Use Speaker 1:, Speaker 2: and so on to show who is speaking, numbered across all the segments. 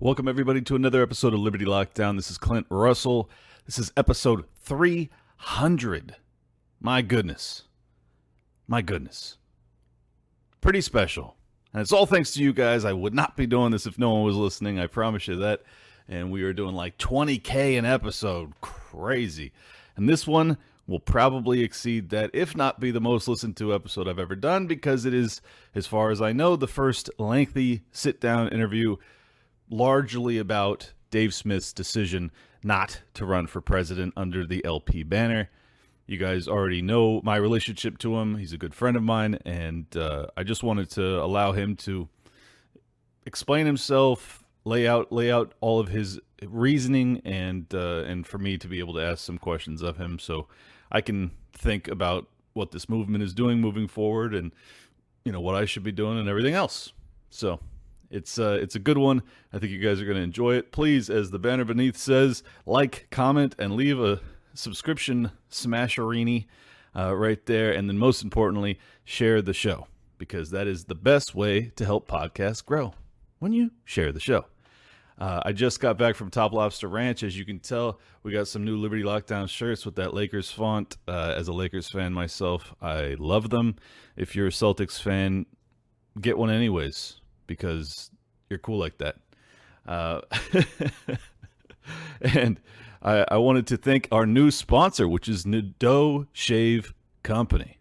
Speaker 1: Welcome, everybody, to another episode of Liberty Lockdown. This is Clint Russell. This is episode 300. My goodness. My goodness. Pretty special. And it's all thanks to you guys. I would not be doing this if no one was listening. I promise you that. And we are doing like 20K an episode. Crazy. And this one will probably exceed that, if not be the most listened to episode I've ever done, because it is, as far as I know, the first lengthy sit down interview largely about Dave Smith's decision not to run for president under the LP banner. You guys already know my relationship to him. He's a good friend of mine, and uh, I just wanted to allow him to explain himself, lay out lay out all of his reasoning, and uh, and for me to be able to ask some questions of him, so I can think about what this movement is doing moving forward, and you know what I should be doing, and everything else. So it's uh, it's a good one. I think you guys are going to enjoy it. Please, as the banner beneath says, like, comment, and leave a subscription smasherini uh, right there. And then, most importantly, share the show because that is the best way to help podcasts grow when you share the show. Uh, I just got back from Top Lobsta Ranch. As you can tell, we got some new Liberty Lockdown shirts with that Lakers font. Uh, as a Lakers fan myself, I love them. If you're a Celtics fan, get one anyways because you're cool like that. Uh, and I, I, wanted to thank our new sponsor, which is Nadeau Shave Company.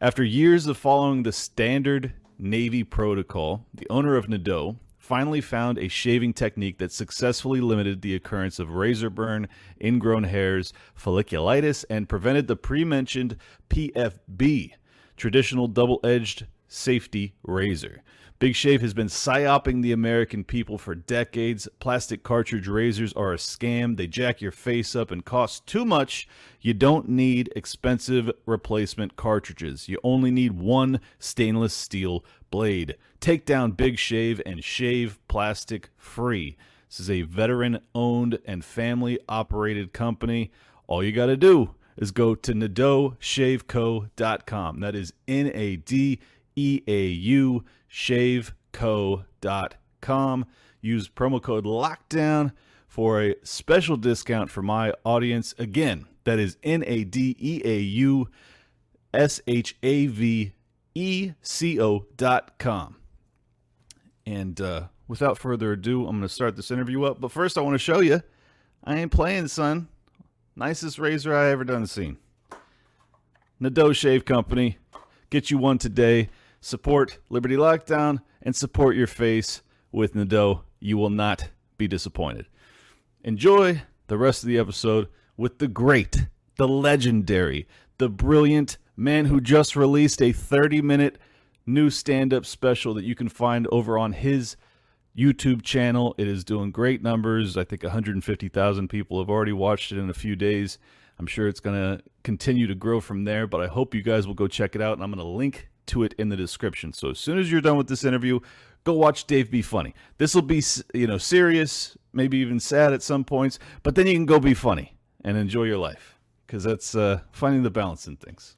Speaker 1: After years of following the standard Navy protocol, the owner of Nadeau finally found a shaving technique that successfully limited the occurrence of razor burn, ingrown hairs, folliculitis, and prevented the pre mentioned PFB, traditional double edged safety razor. Big Shave has been psyoping the American people for decades. Plastic cartridge razors are a scam. They jack your face up and cost too much. You don't need expensive replacement cartridges. You only need one stainless steel blade. Take down Big Shave and shave plastic free. This is a veteran owned and family operated company. All you got to do is go to nadeaushaveco.com. That is N A D E A U shaveco.com. Use promo code LOCKDOWN for a special discount for my audience. Again, that is N A D E A U S H A V E C O dot com. And uh, without further ado, I'm going to start this interview up. But first, I want to show you I ain't playing, son. Nicest razor I ever done seen. Nadeau Shave Company. Get you one today. Support Liberty Lockdown and support your face with Nadeau. You will not be disappointed. Enjoy the rest of the episode with the great, the legendary, the brilliant man who just released a 30 minute new stand up special that you can find over on his YouTube channel. It is doing great numbers. I think 150,000 people have already watched it in a few days. I'm sure it's going to continue to grow from there, but I hope you guys will go check it out. And I'm going to link to it in the description. So as soon as you're done with this interview, go watch Dave be funny. This will be, you know, serious, maybe even sad at some points, but then you can go be funny and enjoy your life because that's uh, finding the balance in things.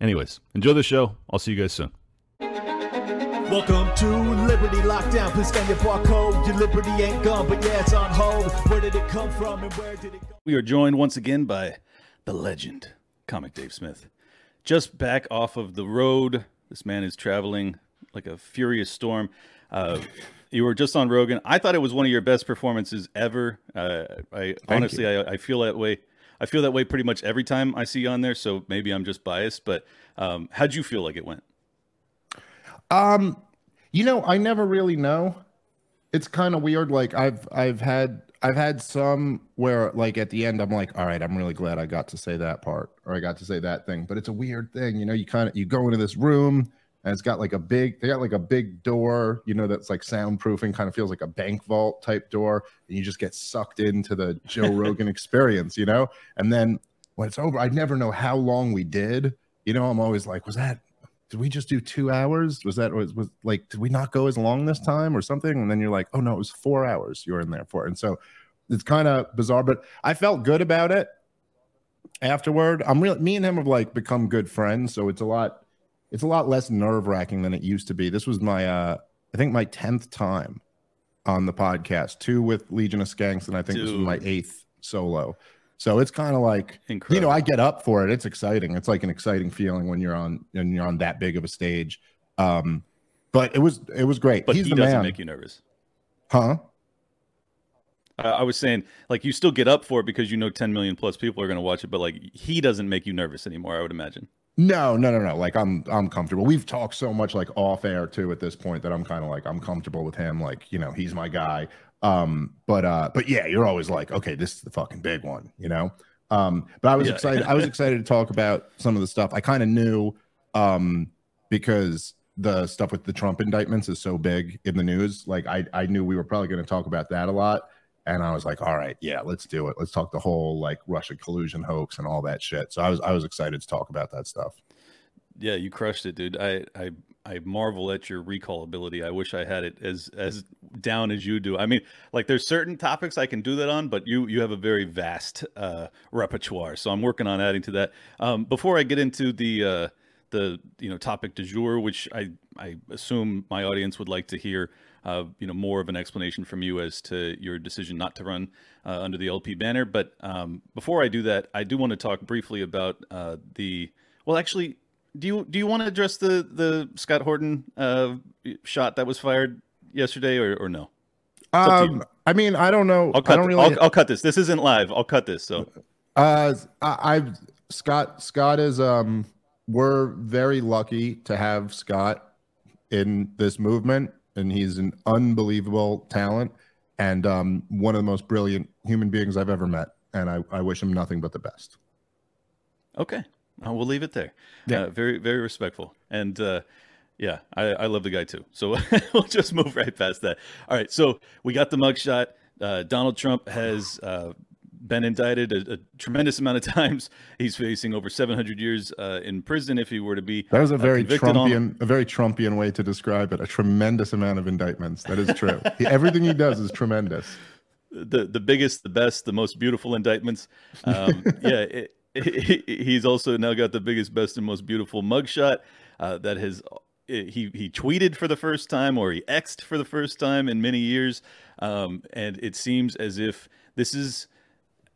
Speaker 1: Anyways, enjoy the show. I'll see you guys soon.
Speaker 2: Welcome to Liberty Lockdown. Please scan your barcode. Your liberty ain't gone, but yeah, it's on hold. Where did it come from and where did it go?
Speaker 1: We are joined once again by the legend, Comic Dave Smith. Just back off of the road this man is traveling like a furious storm. Uh, you were just on Rogan. I thought it was one of your best performances ever. Uh, I honestly, I, I, feel that way. I feel that way pretty much every time I see you on there. So maybe I'm just biased, but um, how'd you feel like it went?
Speaker 3: Um, you know, I never really know. It's kind of weird. Like I've I've had I've had some where like at the end I'm like, all right, I'm really glad I got to say that part or I got to say that thing. But it's a weird thing, you know. You kind of you go into this room and it's got like a big they got like a big door, you know, that's like soundproofing, kind of feels like a bank vault type door, and you just get sucked into the Joe Rogan experience, you know. And then when it's over, I never know how long we did. You know, I'm always like, was that did we just do two hours? Was that was, was like did we not go as long this time or something? And then you're like, oh no, it was four hours you were in there for. And so it's kind of bizarre, but I felt good about it afterward. I'm real me and him have like become good friends, so it's a lot it's a lot less nerve wracking than it used to be. This was my uh I think my tenth time on the podcast, two with Legion of Skanks, and I think this was my eighth solo. So it's kind of like
Speaker 1: Incredible.
Speaker 3: you know, I get up for it. It's exciting. It's like an exciting feeling when you're on when you're on that big of a stage. Um, but it was it was great.
Speaker 1: but
Speaker 3: He's
Speaker 1: he
Speaker 3: the
Speaker 1: doesn't
Speaker 3: man,
Speaker 1: make you nervous.
Speaker 3: huh?
Speaker 1: I, I was saying, like, you still get up for it because you know 10 million plus people are going to watch it, but like, he doesn't make you nervous anymore. I would imagine.
Speaker 3: No, no, no, no. Like I'm I'm comfortable. We've talked so much like off air too at this point that I'm kind of like I'm comfortable with him. Like, you know, he's my guy. Um, but uh, but yeah, you're always like, okay, this is the fucking big one, you know? Um, but I was
Speaker 1: Yeah.
Speaker 3: excited. I was excited to talk about some of the stuff. I kind of knew um because the stuff with the Trump indictments is so big in the news. Like I I knew we were probably going to talk about that a lot. And I was like, all right, yeah, let's do it. Let's talk the whole like Russia collusion hoax and all that shit. So I was I was excited to talk about that stuff.
Speaker 1: Yeah, you crushed it, dude. I, I, I marvel at your recall ability. I wish I had it as as down as you do. I mean, like there's certain topics I can do that on, but you you have a very vast uh, repertoire. So I'm working on adding to that. Um, before I get into the uh, the you know topic du jour, which I I assume my audience would like to hear. Uh, you know more of an explanation from you as to your decision not to run uh, under the LP banner. But um, before I do that, I do want to talk briefly about uh, the. Well, actually, do you do you want to address the the Scott Horton uh, shot that was fired yesterday, or, or no? up to you.
Speaker 3: Um, I mean, I don't know.
Speaker 1: I'll
Speaker 3: I
Speaker 1: cut.
Speaker 3: don't really.
Speaker 1: I'll, I'll cut this. This isn't live. I'll cut this. So
Speaker 3: Uh, I, I've Scott. Scott is um. We're very lucky to have Scott in this movement, and he's an unbelievable talent and um one of the most brilliant human beings I've ever met. And I, I wish him nothing but the best.
Speaker 1: okay, uh, we'll leave it there.
Speaker 3: Yeah.
Speaker 1: Uh, very very respectful, and uh, yeah, I, I love the guy too. So we'll just move right past that. All right, so we got the mugshot. Uh, Donald Trump has uh, been indicted a, a tremendous amount of times. He's facing over 700 years uh, in prison if he were to be.
Speaker 3: That was a
Speaker 1: uh,
Speaker 3: very
Speaker 1: convicted on-
Speaker 3: Trumpian, a very Trumpian way to describe it. A tremendous amount of indictments. That is true. He- everything he does is tremendous.
Speaker 1: the the biggest, the best, the most beautiful indictments. Um, yeah, it, he- he's also now got the biggest, best, and most beautiful mugshot uh, that has. He he tweeted for the first time, or he xed for the first time in many years, um, and it seems as if this is,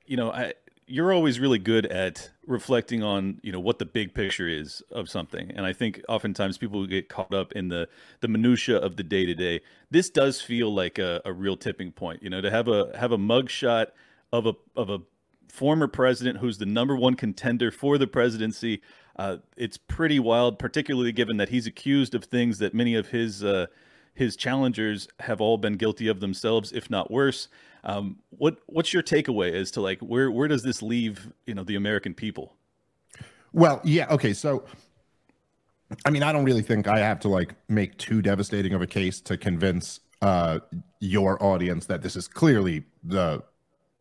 Speaker 1: you know, I, you're always really good at reflecting on you know what the big picture is of something and i think oftentimes people get caught up in the the minutia of the day to day this does feel like a, a real tipping point you know to have a have a mugshot of a of a former president who's the number one contender for the presidency uh, it's pretty wild particularly given that he's accused of things that many of his uh, his challengers have all been guilty of themselves, if not worse. Um, what what's your takeaway as to like where where does this leave you know the American people?
Speaker 3: Well, yeah, okay. So I mean, I don't really think I have to like make too devastating of a case to convince uh your audience that this is clearly the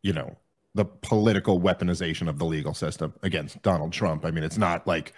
Speaker 3: you know, the political weaponization of the legal system against Donald Trump. I mean, it's not like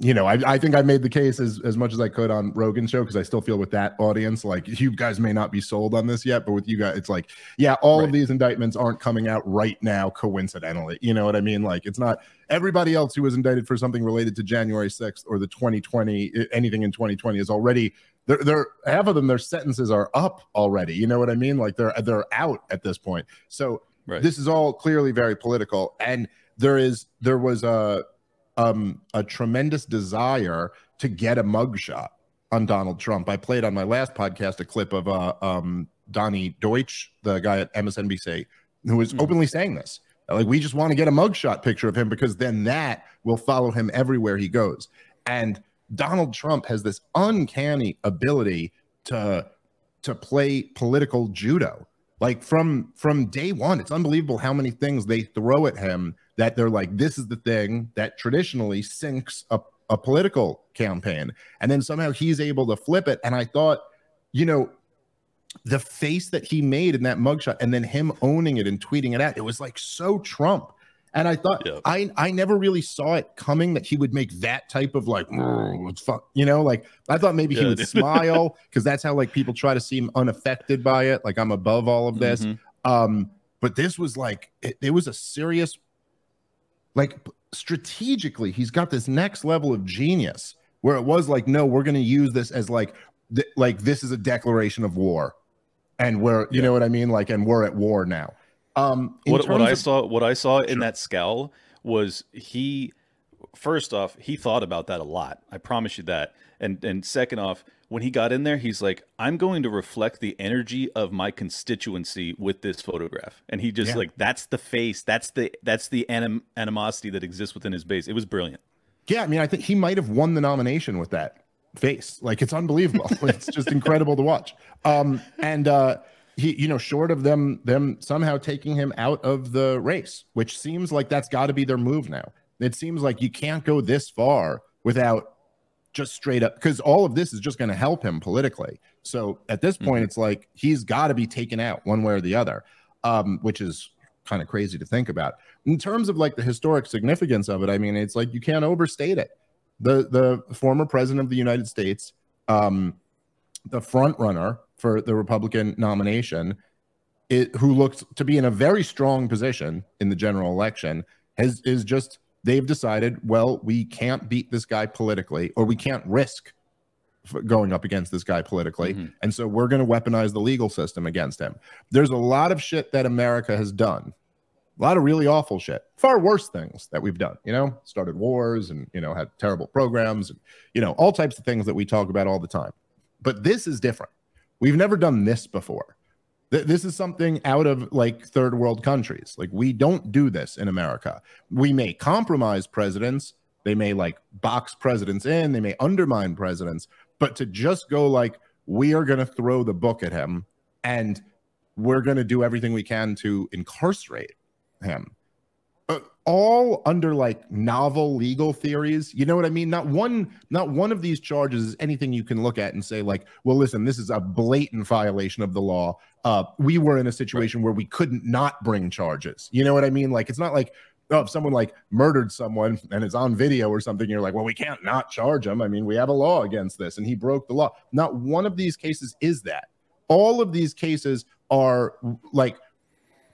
Speaker 3: you know, I, I think I made the case as, as much as I could on Rogan's show because I still feel with that audience, like you guys may not be sold on this yet, but with you guys, it's like, yeah, all
Speaker 1: Right.
Speaker 3: of these indictments aren't coming out right now coincidentally. You know what I mean? Like, it's not everybody else who was indicted for something related to January 6th or the 2020, eh, anything in 2020 is already. They're, they're half of them. Their sentences are up already. You know what I mean? Like they're they're out at this point. So
Speaker 1: Right.
Speaker 3: this is all clearly very political and there is there was a um a tremendous desire to get a mugshot on Donald Trump. I played on my last podcast a clip of uh um Donnie Deutsch, the guy at MSNBC, who was
Speaker 1: Mhm.
Speaker 3: openly saying this. Like we just want to get a mugshot picture of him because then that will follow him everywhere he goes. And Donald Trump has this uncanny ability to to play political judo like from from day one it's unbelievable how many things they throw at him that they're like this is the thing that traditionally sinks a, a political campaign. And then somehow he's able to flip it. And i thought you know the face that he made in that mugshot and then him owning it and tweeting it out it was like so trump and i thought
Speaker 1: Yeah.
Speaker 3: i i never really saw it coming that he would make that type of like "Mm, fuck you know like i thought maybe he would
Speaker 1: dude.
Speaker 3: smile because that's how like people try to seem unaffected by it like i'm above all of this
Speaker 1: Mhm.
Speaker 3: um but this was like it, it was a serious like strategically he's got this next level of genius where it was like no we're going to use this as like th- like this is a declaration of war and we're you
Speaker 1: Yeah.
Speaker 3: know what I mean, like, and we're at war now. Um, in
Speaker 1: what, what I
Speaker 3: of-
Speaker 1: saw what I saw in that scowl was he first off he thought about that a lot I promise you that and and second off when he got in there he's like I'm going to reflect the energy of my constituency with this photograph and he just
Speaker 3: Yeah.
Speaker 1: like that's the face that's the that's the anim- animosity that exists within his base it was brilliant
Speaker 3: Yeah, I mean, I think he might have won the nomination with that face. Like it's unbelievable. it's just incredible to watch. Um, and uh, he, you know, short of them them somehow taking him out of the race, which seems like that's got to be their move now. It seems like you can't go this far without just straight up because all of this is just going to help him politically. So at this point, it's like he's got to be taken out one way or the other, um, which is kind of crazy to think about. In terms of like the historic significance of it, I mean, it's like you can't overstate it. The the former president of the United States, um, the front runner for the Republican nomination, it, who looked to be in a very strong position in the general election, has is just they've decided, well, we can't beat this guy politically, or we can't risk going up against this guy politically,
Speaker 1: Mhm.
Speaker 3: and so we're going to weaponize the legal system against him. There's a lot of shit that America has done. A lot of really awful shit. Far worse things that we've done you know? Started wars and you know had terrible programs and you know all types of things that we talk about all the time. But this is different we've never done this before. Th- this is something out of like third world countries. Like we don't do this in america. We may compromise presidents. They may like box presidents in. They may undermine presidents. But to just go like we are going to throw the book at him and we're going to do everything we can to incarcerate him uh, all under like novel legal theories you know what i mean? Not one not one of these charges is anything you can look at and say like well listen this is a blatant violation of the law. Uh we were in a situation where we couldn't not bring charges. You know what i mean? Like it's not like oh if someone like murdered someone and it's on video or something you're like well we can't not charge him. I mean we have a law against this and he broke the law. Not one of these cases is that. All of these cases are like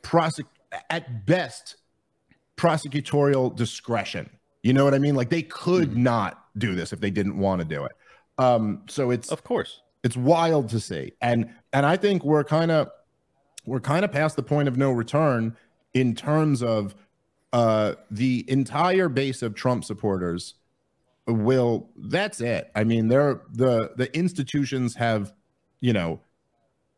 Speaker 3: prosec- at best prosecutorial discretion. You know what I mean? Like they could not do this if they didn't want to do it. Um, so it's
Speaker 1: of course
Speaker 3: it's wild to see, and and I think we're kind of we're kind of past the point of no return in terms of uh, the entire base of Trump supporters will. That's it. I mean, they're the the institutions have, you know,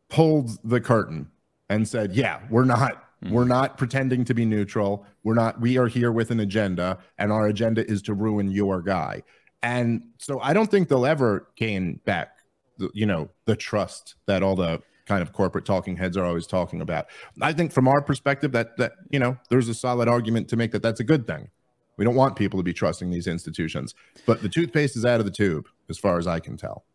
Speaker 3: pulled the curtain and said, "Yeah, we're not we're not pretending to be neutral. We're not we are here with an agenda and our agenda is to ruin your guy." And so I don't think they'll ever gain back the, you know, the trust that all the kind of corporate talking heads are always talking about. I think from our perspective that that you know, there's a solid argument to make that that's a good thing. We don't want people to be trusting these institutions, but the toothpaste is out of the tube as far as I can tell.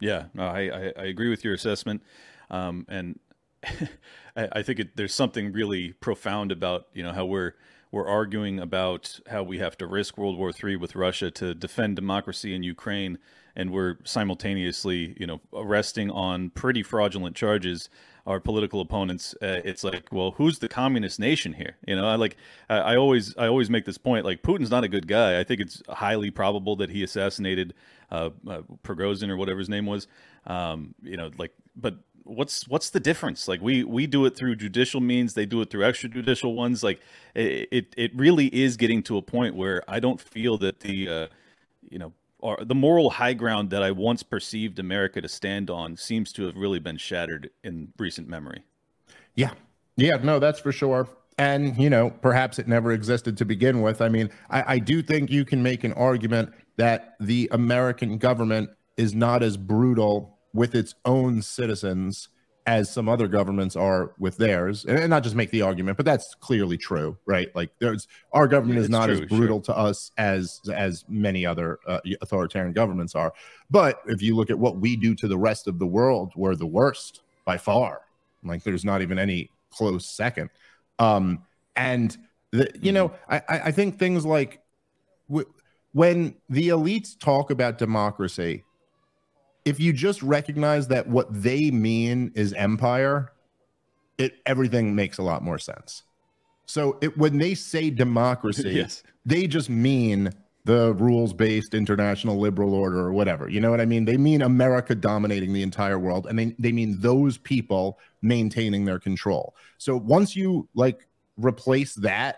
Speaker 1: Yeah, no, I, I, I agree with your assessment, um, and I, think it, there's something really profound about you know how we're we're arguing about how we have to risk World War III with Russia to defend democracy in Ukraine, and we're simultaneously you know arresting on pretty fraudulent charges our political opponents. Uh, it's like, well, who's the communist nation here? You know, I like I, I always I always make this point. Like Putin's not a good guy. I think it's highly probable that he assassinated uh, uh, Prigozhin or whatever his name was. Um, you know, like, but what's what's the difference? Like we we do it through judicial means, they do it through extrajudicial ones. Like it it, really is getting to a point where I don't feel that the uh, you know or the moral high ground that I once perceived America to stand on seems to have really been shattered in recent memory.
Speaker 3: Yeah. Yeah, no, that's for sure. And, you know, perhaps it never existed to begin with. I mean, I, I do think you can make an argument that the American government is not as brutal with its own citizens as some other governments are with theirs. And, and not just make the argument, but that's clearly true, right? Like there's our government
Speaker 1: Yeah,
Speaker 3: is not
Speaker 1: true,
Speaker 3: as
Speaker 1: sure.
Speaker 3: brutal to us as as many other uh, authoritarian governments are. But if you look at what we do to the rest of the world, we're the worst by far. Like there's not even any close second. Um, and the, you know, I, I I think things like w- when the elites talk about democracy, if you just recognize that what they mean is empire, it everything makes a lot more sense. So it, when they say democracy,
Speaker 1: Yes.
Speaker 3: they just mean the rules based international liberal order or whatever. You know what I mean? They mean America dominating the entire world and they, they mean those people maintaining their control. So once you like replace that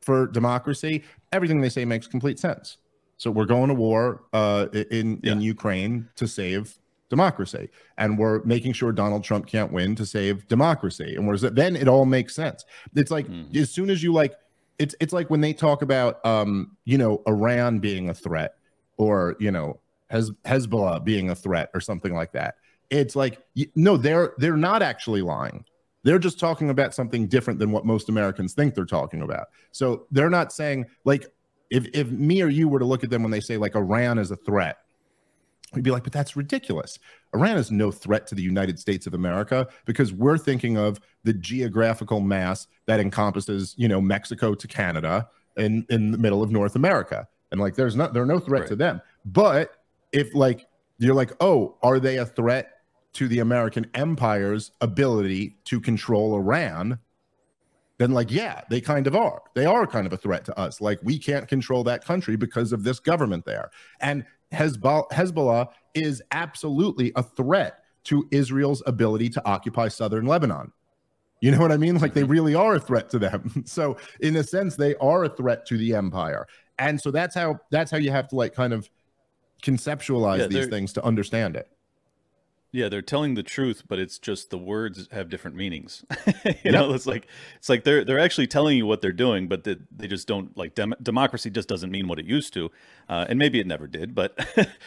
Speaker 3: for democracy, everything they say makes complete sense. So we're going to war uh, in yeah. in Ukraine to save democracy, and we're making sure Donald Trump can't win to save democracy. And whereas then it all makes sense. It's like mm. as soon as you like it's it's like when they talk about um, you know Iran being a threat or you know Hez- Hezbollah being a threat or something like that. It's like no, they're they're not actually lying. They're just talking about something different than what most Americans think they're talking about. So they're not saying like if if me or you were to look at them when they say like Iran is a threat, we'd be like, but that's ridiculous. Iran is no threat to the United States of America because we're thinking of the geographical mass that encompasses, you know, Mexico to Canada and in the middle of North America. And like there's not there's no threat right. to them. But if like you're like, oh, are they a threat to the American empire's ability to control Iran? Then like, yeah, they kind of are. They are kind of a threat to us. Like we can't control that country because of this government there. And Hezbollah, Hezbollah is absolutely a threat to Israel's ability to occupy southern Lebanon. You know what I mean? Like they mm-hmm. really are a threat to them. so in a sense, they are a threat to the empire. And so that's how that's how you have to like kind of conceptualize yeah, these things to understand it.
Speaker 1: Yeah, they're telling the truth, but it's just the words have different meanings. you yep. know, it's like it's like they're they're actually telling you what they're doing, but they, they just don't like dem- democracy just doesn't mean what it used to, uh, and maybe it never did. But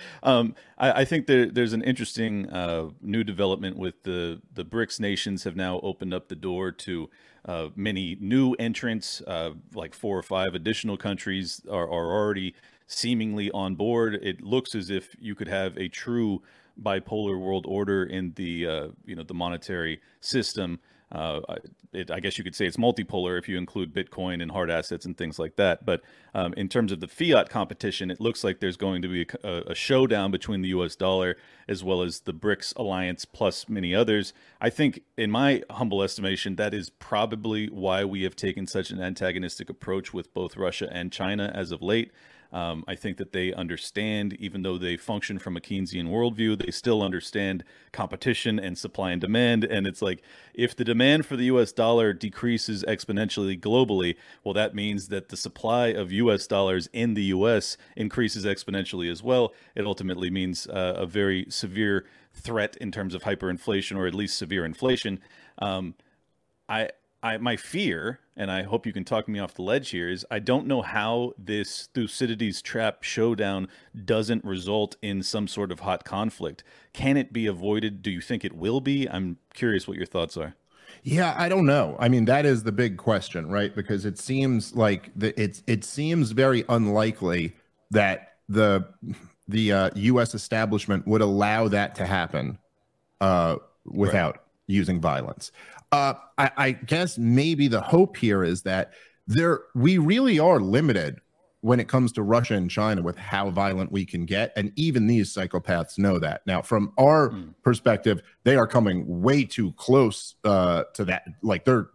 Speaker 1: um, I, I, think there, there's an interesting uh, new development with the the BRICS nations have now opened up the door to uh, many new entrants, uh, like four or five additional countries are, are already seemingly on board. It looks as if you could have a true bipolar world order in the uh, you know the monetary system. Uh, it, I guess you could say it's multipolar if you include Bitcoin and hard assets and things like that. But um, in terms of the fiat competition, it looks like there's going to be a, a, showdown between the U.S. dollar as well as the BRICS alliance plus many others. I think, in my humble estimation, that is probably why we have taken such an antagonistic approach with both Russia and China as of late. Um, I think that they understand, even though they function from a Keynesian worldview, they still understand competition and supply and demand. And it's like if the demand for the US dollar decreases exponentially globally, well, that means that the supply of US dollars in the US increases exponentially as well. It ultimately means uh, a very severe threat in terms of hyperinflation or at least severe inflation. Um, I, I, my fear and I hope you can talk me off the ledge here, is I don't know how this Thucydides trap showdown doesn't result in some sort of hot conflict. Can it be avoided? Do you think it will be? I'm curious what your thoughts are.
Speaker 3: Yeah, I don't know. I mean, that is the big question, right? Because it seems like the, it's it seems very unlikely that the the uh, U.S. establishment would allow that to happen uh, without right. using violence. Uh, I, I guess maybe the hope here is that there we really are limited when it comes to Russia and China with how violent we can get. And even these psychopaths know that. Now, from our mm. perspective, they are coming way too close uh, to that. Like they're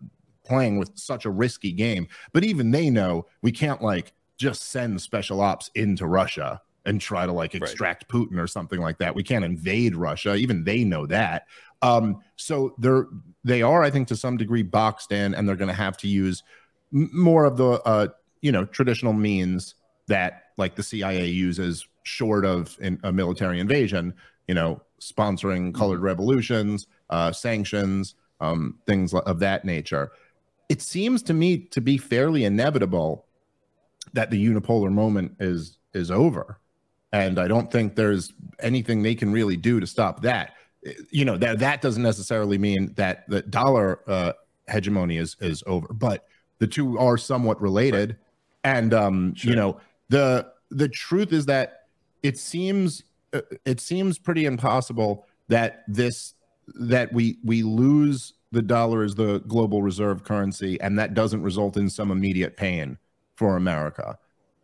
Speaker 3: playing with such a risky game. But even they know we can't like just send special ops into Russia and try to like extract right. Putin or something like that. We can't invade Russia. Even they know that. Um, so they're they are, I think, to some degree boxed in, and they're going to have to use m- more of the uh, you know traditional means that like the CIA uses, short of in, a military invasion. You know, sponsoring colored mm-hmm. revolutions, uh, sanctions, um, things of that nature. It seems to me to be fairly inevitable that the unipolar moment is is over, and I don't think there's anything they can really do to stop that you know that that doesn't necessarily mean that the dollar uh, hegemony is is over, but the two are somewhat related. Right. And um, sure. you know the the truth is that it seems uh, it seems pretty impossible that this that we we lose the dollar as the global reserve currency and that doesn't result in some immediate pain for America.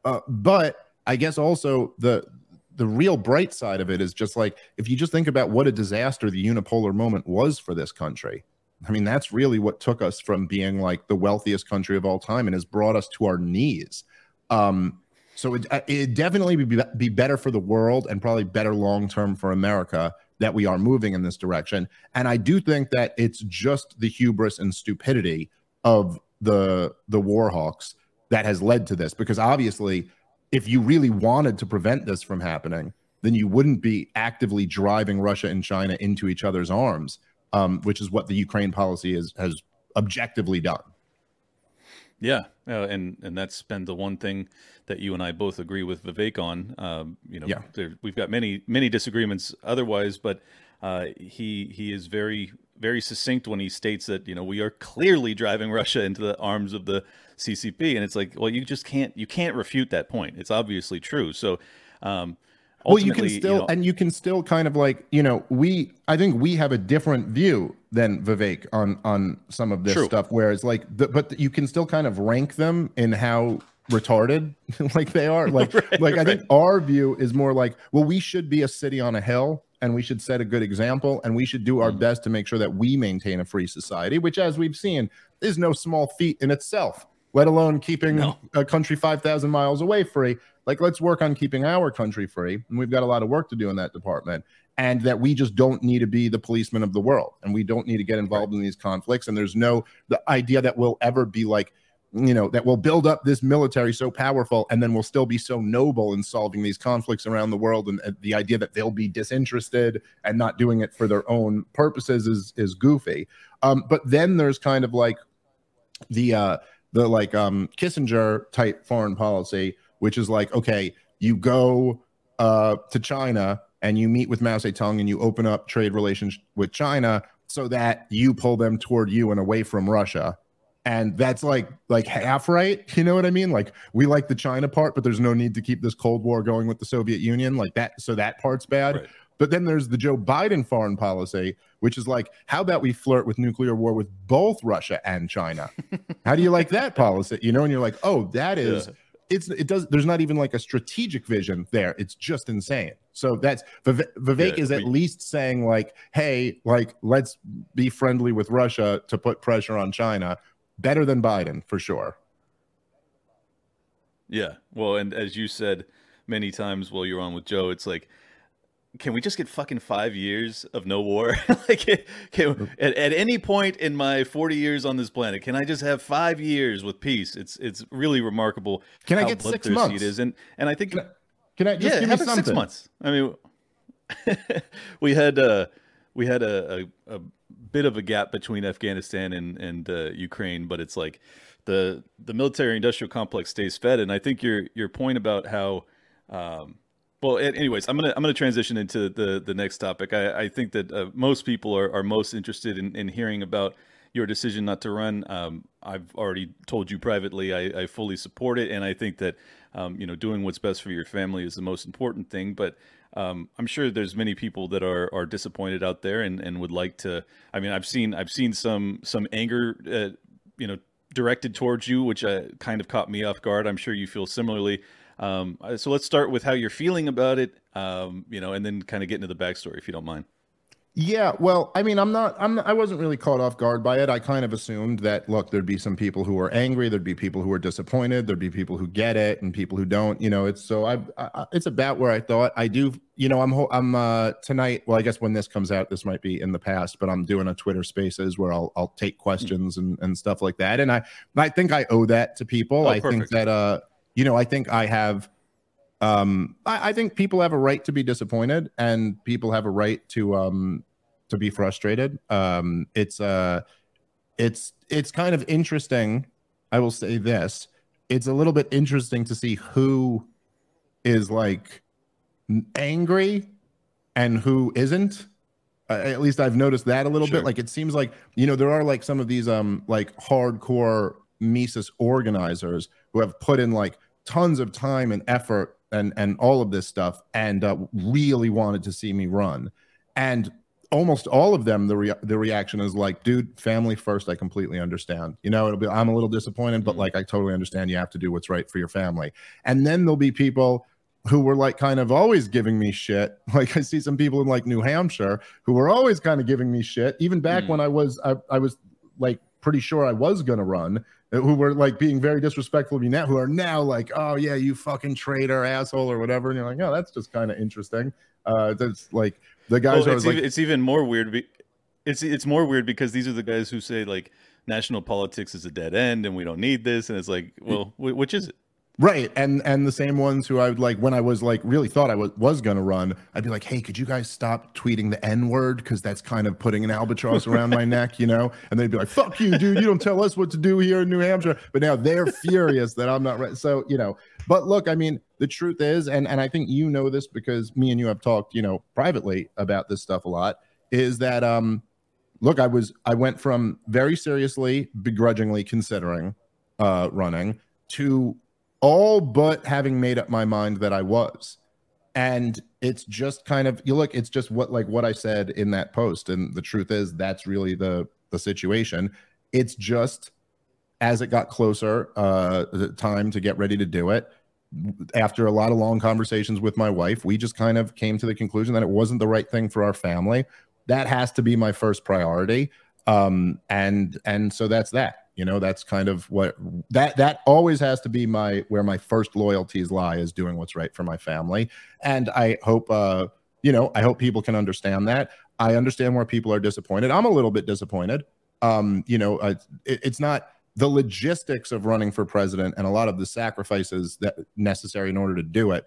Speaker 3: Uh, but I guess also the the real bright side of it is just like if you just think about what a disaster the unipolar moment was for this country. I mean, that's really what took us from being like the wealthiest country of all time and has brought us to our knees. Um, So it it definitely be be better for the world and probably better long term for America that we are moving in this direction. And I do think that it's just the hubris and stupidity of the the warhawks that has led to this because obviously if you really wanted to prevent this from happening then you wouldn't be actively driving Russia and China into each other's arms um, which is what the Ukraine policy is, has objectively done
Speaker 1: yeah, uh, and and that's been the one thing that you and I both agree with Vivek on. Um, you know,
Speaker 3: yeah.
Speaker 1: there, we've got many many disagreements otherwise, but uh, he he is very very succinct when he states that you know we are clearly driving Russia into the arms of the CCP, and it's like, well, you just can't you can't refute that point. It's obviously true. So. Um,
Speaker 3: well you can still you know, and you can still kind of like you know we i think we have a different view than vivek on on some of this true. stuff whereas like the, but you can still kind of rank them in how retarded like they are like right, like i think our view is more like well we should be a city on a hill and we should set a good example and we should do our mm. best to make sure that we maintain a free society which as we've seen is no small feat in itself let alone keeping no. a country 5000 miles away free like, let's work on keeping our country free. And we've got a lot of work to do in that department. And that we just don't need to be the policeman of the world. And we don't need to get involved right. in these conflicts. And there's no the idea that we'll ever be like, you know, that we'll build up this military so powerful and then we'll still be so noble in solving these conflicts around the world. And uh, the idea that they'll be disinterested and not doing it for their own purposes is is goofy. Um, but then there's kind of like the uh the like um Kissinger type foreign policy which is like, okay, you go uh, to China and you meet with Mao Zedong and you open up trade relations with China so that you pull them toward you and away from Russia. And that's like like half right. You know what I mean? Like we like the China part, but there's no need to keep this Cold War going with the Soviet Union. Like that, so that part's bad. Right. But then there's the Joe Biden foreign policy, which is like, how about we flirt with nuclear war with both Russia and China? how do you like that policy? You know, and you're like, oh, that is yeah. it's it does there's not even like a strategic vision there. It's just insane. So that's vivek yeah, is at we, least saying like hey like let's be friendly with russia to put pressure on china. Better than biden for sure.
Speaker 1: Yeah. Well and as you said many times while you're on with joe it's like can we just get fucking five years of no war? like, can, at, at any point in my 40 years on this planet, can I just have five years with peace? It's it's really remarkable.
Speaker 3: Can I get six months? It
Speaker 1: is, and and I think
Speaker 3: can I, can I just
Speaker 1: yeah,
Speaker 3: give me something?
Speaker 1: six months? I mean, we had uh we had a, a, a bit of a gap between Afghanistan and and uh, Ukraine, but it's like the the military industrial complex stays fed, and I think your your point about how um, well, anyways, I'm gonna I'm gonna transition into the the next topic. I, I think that uh, most people are, are most interested in, in hearing about your decision not to run. Um, I've already told you privately I, I, fully support it, and I think that um, you know doing what's best for your family is the most important thing. But um, I'm sure there's many people that are are disappointed out there and, and would like to. I mean, I've seen I've seen some some anger, uh, you know, directed towards you, which uh, kind of caught me off guard. I'm sure you feel similarly. Um, uh, so let's start with how you're feeling about it, um, you know, and then kind of get into the backstory if you don't mind.
Speaker 3: Yeah, well, I mean, I'm not, I'm, I wasn't really caught off guard by it. I kind of assumed that, look, there'd be some people who are angry, there'd be people who are disappointed, there'd be people who get it, and people who don't. You know, it's so I, I it's about where I thought. I do, you know, I'm, I'm uh tonight. Well, I guess when this comes out, this might be in the past, but I'm doing a Twitter Spaces where I'll, I'll take questions and and stuff like that, and I, I think I owe that to people.
Speaker 1: Oh,
Speaker 3: I think that, uh, you know, I think I have um I, I, think people have a right to be disappointed and people have a right to um to be frustrated. Um it's uh it's it's kind of interesting i will say this it's a little bit interesting to see who is like angry and who isn't. Uh, at least i've noticed that a little sure. bit like it seems like you know there are like some of these um like hardcore mises organizers who have put in like tons of time and effort and and all of this stuff and uh, really wanted to see me run and almost all of them the rea- the reaction is like dude family first i completely understand you know it'll be i'm a little disappointed but mm-hmm. like i totally understand you have to do what's right for your family and then there'll be people who were like kind of always giving me shit like i see some people in like new hampshire who were always kind of giving me shit even back mm. when i was I, I was like pretty sure I was going to run. Who were like being very disrespectful of you now, who are now like, oh yeah, you fucking traitor asshole or whatever, and you're like, oh, that's just kind of interesting. Uh, that's like the guys
Speaker 1: well,
Speaker 3: are
Speaker 1: it's,
Speaker 3: like,
Speaker 1: even, it's even more weird. Be- it's it's more weird because these are the guys who say like national politics is a dead end and we don't need this, and it's like, well, wh- which is it?
Speaker 3: Right. And and the same ones who I would like when I was like really thought I was was gonna run, I'd be like, hey, could you guys stop tweeting the N-word? Because that's kind of putting an albatross around my neck, you know? And they'd be like, fuck you, dude. You don't tell us what to do here in New Hampshire. But now they're furious that I'm not right. So, you know, but look, I mean, the truth is, and and I think you know this because me and you have talked, you know, privately about this stuff a lot, is that um look, I was I went from very seriously, begrudgingly considering uh running to all but having made up my mind that I was. And it's just kind of you look, it's just what like what I said in that post. And the truth is that's really the the situation. It's just as it got closer, uh time to get ready to do it. After a lot of long conversations with my wife, we just kind of came to the conclusion that it wasn't the right thing for our family. That has to be my first priority. Um, and and so that's that you know that's kind of what that that always has to be my where my first loyalties lie is doing what's right for my family. And i hope uh you know i hope people can understand that. I understand where people are disappointed. I'm a little bit disappointed. Um you know uh, it, it's not the logistics of running for president and a lot of the sacrifices that necessary in order to do it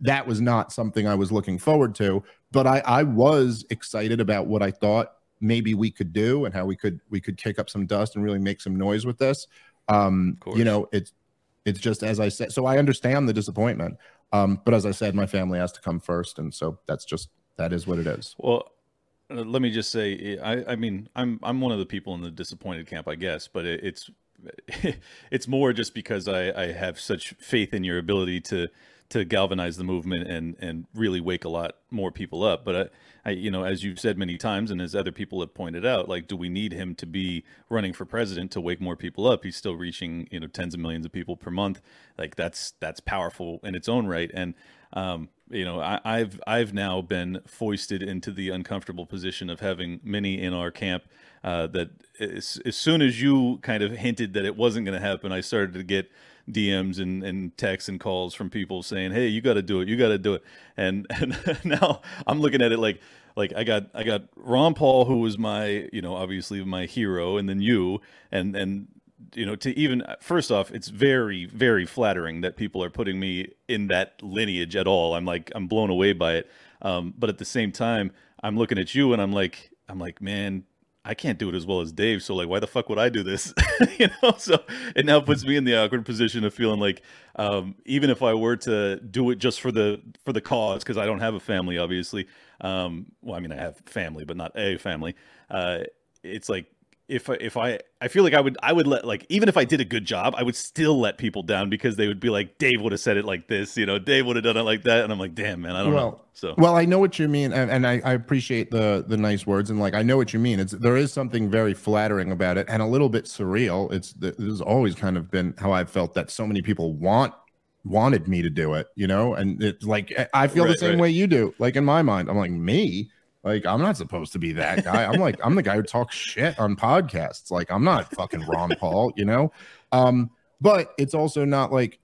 Speaker 3: that was not something i was looking forward to. But i i was excited about what i thought maybe we could do and how we could we could kick up some dust and really make some noise with this. Um you know it's it's just as i said so i understand the disappointment. Um but as i said my family has to come first. And so that's just that is what it is.
Speaker 1: Well uh, let me just say i i mean i'm i'm one of the people in the disappointed camp i guess but it, it's it's more just because i i have such faith in your ability to to galvanize the movement and and really wake a lot more people up but I, I, you know, as you've said many times, and as other people have pointed out, like, do we need him to be running for president to wake more people up? He's still reaching, you know, tens of millions of people per month. Like, that's that's powerful in its own right. And um, you know, I, I've I've now been foisted into the uncomfortable position of having many in our camp uh, that as, as soon as you kind of hinted that it wasn't going to happen, I started to get DMs and, and texts and calls from people saying, "Hey, you got to do it. You got to do it." And and now I'm looking at it like like I got I got Ron Paul, who was my you know obviously my hero, and then you, and and you know to even first off, it's very very flattering that people are putting me in that lineage at all. I'm like I'm blown away by it. Um, but at the same time, I'm looking at you and I'm like I'm like man, I can't do it as well as Dave, so like, why the fuck would I do this? you know, so it now puts me in the awkward position of feeling like, um, even if I were to do it just for the for the cause, because I don't have a family, obviously. Um, well, I mean, I have family, but not a family. Uh, it's like if if I I feel like I would I would let like even if I did a good job, I would still let people down because they would be like Dave would have said it like this, you know, Dave would have done it like that, and I'm like, damn man, I don't
Speaker 3: well,
Speaker 1: know. So
Speaker 3: well, I know what you mean, and, and I, I appreciate the the nice words, and like I know what you mean. It's there is something very flattering about it, and a little bit surreal. It's this has always kind of been how I've felt that so many people want wanted me to do it, you know, and it's like I feel right, the same right. way you do. Like in my mind, I'm like me like, I'm not supposed to be that guy. I'm like, I'm the guy who talks shit on podcasts. Like, I'm not fucking Ron Paul, you know? Um, but it's also not like,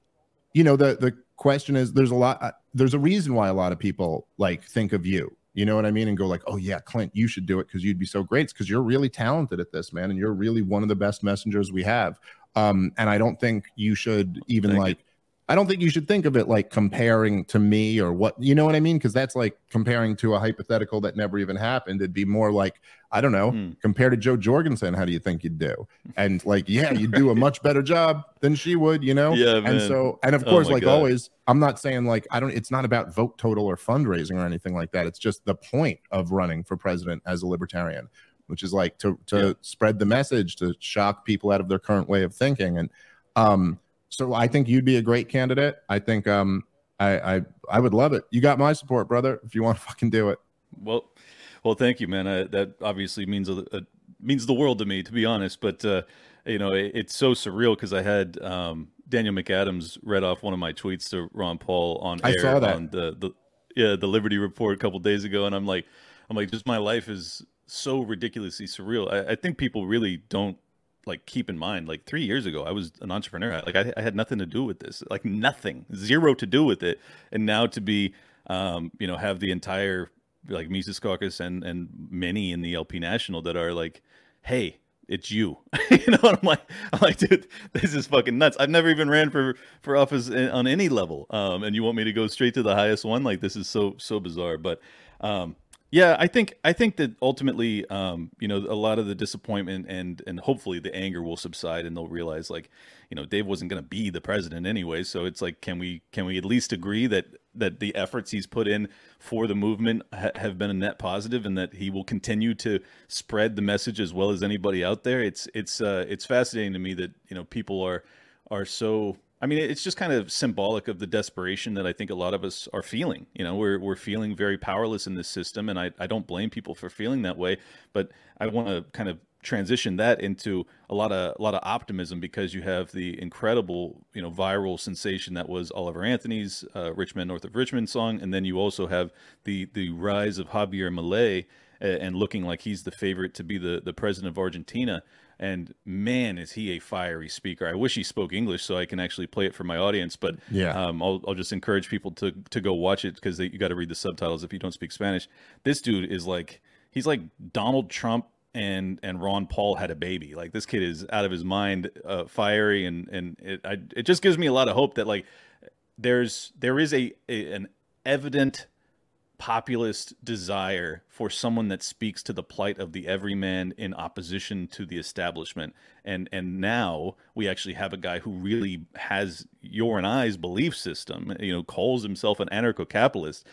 Speaker 3: you know, the the question is there's a lot uh, there's a reason why a lot of people like think of you. You know what I mean? And go like, oh yeah, Clint, you should do it because you'd be so great. It's because you're really talented at this, man, and you're really one of the best messengers we have. Um, and I don't think you should even Thank like you I don't think you should think of it like comparing to me or what you know what I mean because that's like comparing to a hypothetical that never even happened. It'd be more like I don't know, mm. compared to Jo Jorgensen, how do you think you'd do? And like, yeah, you'd do a much better job than she would, you know.
Speaker 1: Yeah,
Speaker 3: man. And so, and of oh course, like God. always, I'm not saying like I don't. It's not about vote total or fundraising or anything like that. It's just the point of running for president as a libertarian, which is like to to yeah. spread the message to shock people out of their current way of thinking and um so I think you'd be a great candidate. I think um I I I would love it. You got my support, brother. If you want to fucking do it.
Speaker 1: Well, well, thank you, man. I, that obviously means a, a, means the world to me, to be honest. But uh, you know, it, it's so surreal because I had um, Daniel McAdams read off one of my tweets to Ron Paul on
Speaker 3: I
Speaker 1: air on the the yeah the Liberty Report a couple days ago, and I'm like, I'm like, just my life is so ridiculously surreal. I, I think people really don't like keep in mind like three years ago i was an entrepreneur. Like I, I, had nothing to do with this like nothing zero to do with it. And now to be um you know have the entire like mises caucus and and many in the lp national that are like hey it's you. You know i'm like i'm like dude this is fucking nuts. I've never even ran for for office on any level. Um and you want me to go straight to the highest one? Like this is so so bizarre. But um yeah, I think I think that ultimately, um, you know, a lot of the disappointment and and hopefully the anger will subside, and they'll realize like, you know, Dave wasn't going to be the president anyway. So it's like, can we can we at least agree that that the efforts he's put in for the movement ha- have been a net positive, and that he will continue to spread the message as well as anybody out there? It's it's uh, it's fascinating to me that you know people are are so I mean, it's just kind of symbolic of the desperation that I think a lot of us are feeling. You know, we're we're feeling very powerless in this system, and I, I don't blame people for feeling that way. But I want to kind of transition that into a lot of a lot of optimism because you have the incredible you know viral sensation that was Oliver Anthony's uh, "Rich Man North of Richmond" song, and then you also have the the rise of Javier Milei and looking like he's the favorite to be the the president of Argentina and man is he a fiery speaker. I wish he spoke english so i can actually play it for my audience but yeah. um, I'll, I'll just encourage people to to go watch it because you got to read the subtitles if you don't speak spanish. This dude is like he's like donald trump and and ron paul had a baby. Like this kid is out of his mind uh, fiery and and it I, it just gives me a lot of hope that like there's there is a, a an evident populist desire for someone that speaks to the plight of the everyman in opposition to the establishment and and now we actually have a guy who really has your and I's belief system you know calls himself an anarcho-capitalist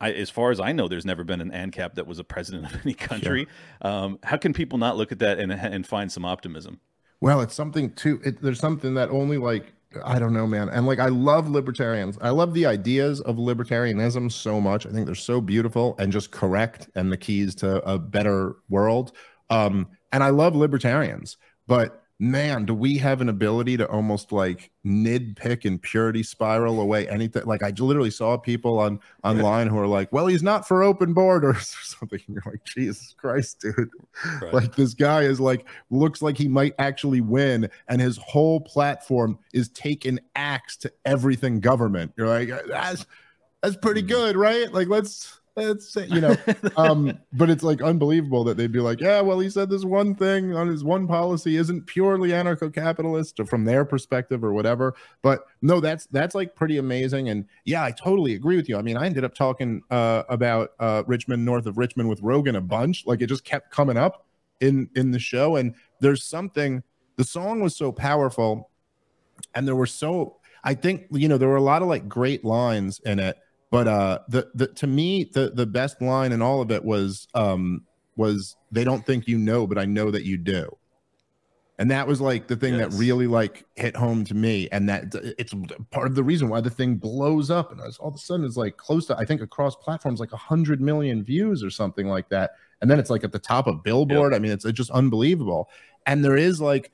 Speaker 1: I, as far as I know, there's never been an ANCAP that was a president of any country. Sure. Um, how can people not look at that and and find some optimism?
Speaker 3: Well, it's something too. It, there's something that only like I don't know, man. And like, I love libertarians. I love the ideas of libertarianism so much. I think they're so beautiful and just correct and the keys to a better world. Um, and I love libertarians, but man, do we have an ability to almost like nitpick and purity spiral away anything? Like I literally saw people on online who are like, "Well, he's not for open borders" or something. And you're like, Jesus Christ, dude! Right. Like this guy is like looks like he might actually win, and his whole platform is taking axe to everything government. You're like, that's that's pretty mm-hmm. good, right? Like let's it's you know. Um but it's like unbelievable that they'd be like yeah well he said this one thing on his one policy isn't purely anarcho-capitalist or from their perspective or whatever. But no that's that's like pretty amazing. And yeah i totally agree with you. I mean i ended up talking uh about uh rich men north of richmond with rogan a bunch. Like it just kept coming up in in the show. And there's something the song was so powerful and there were so i think you know there were a lot of like great lines in it but uh, the the to me the the best line in all of it was um was they don't think you know, but I know that you do. And that was like the thing yes. that really like hit home to me. And that it's part of the reason why the thing blows up. And all of a sudden it's like close to, I think across platforms, like a hundred million views or something like that. And then it's like at the top of Billboard. Yep. I mean, it's, it's just unbelievable. And there is like,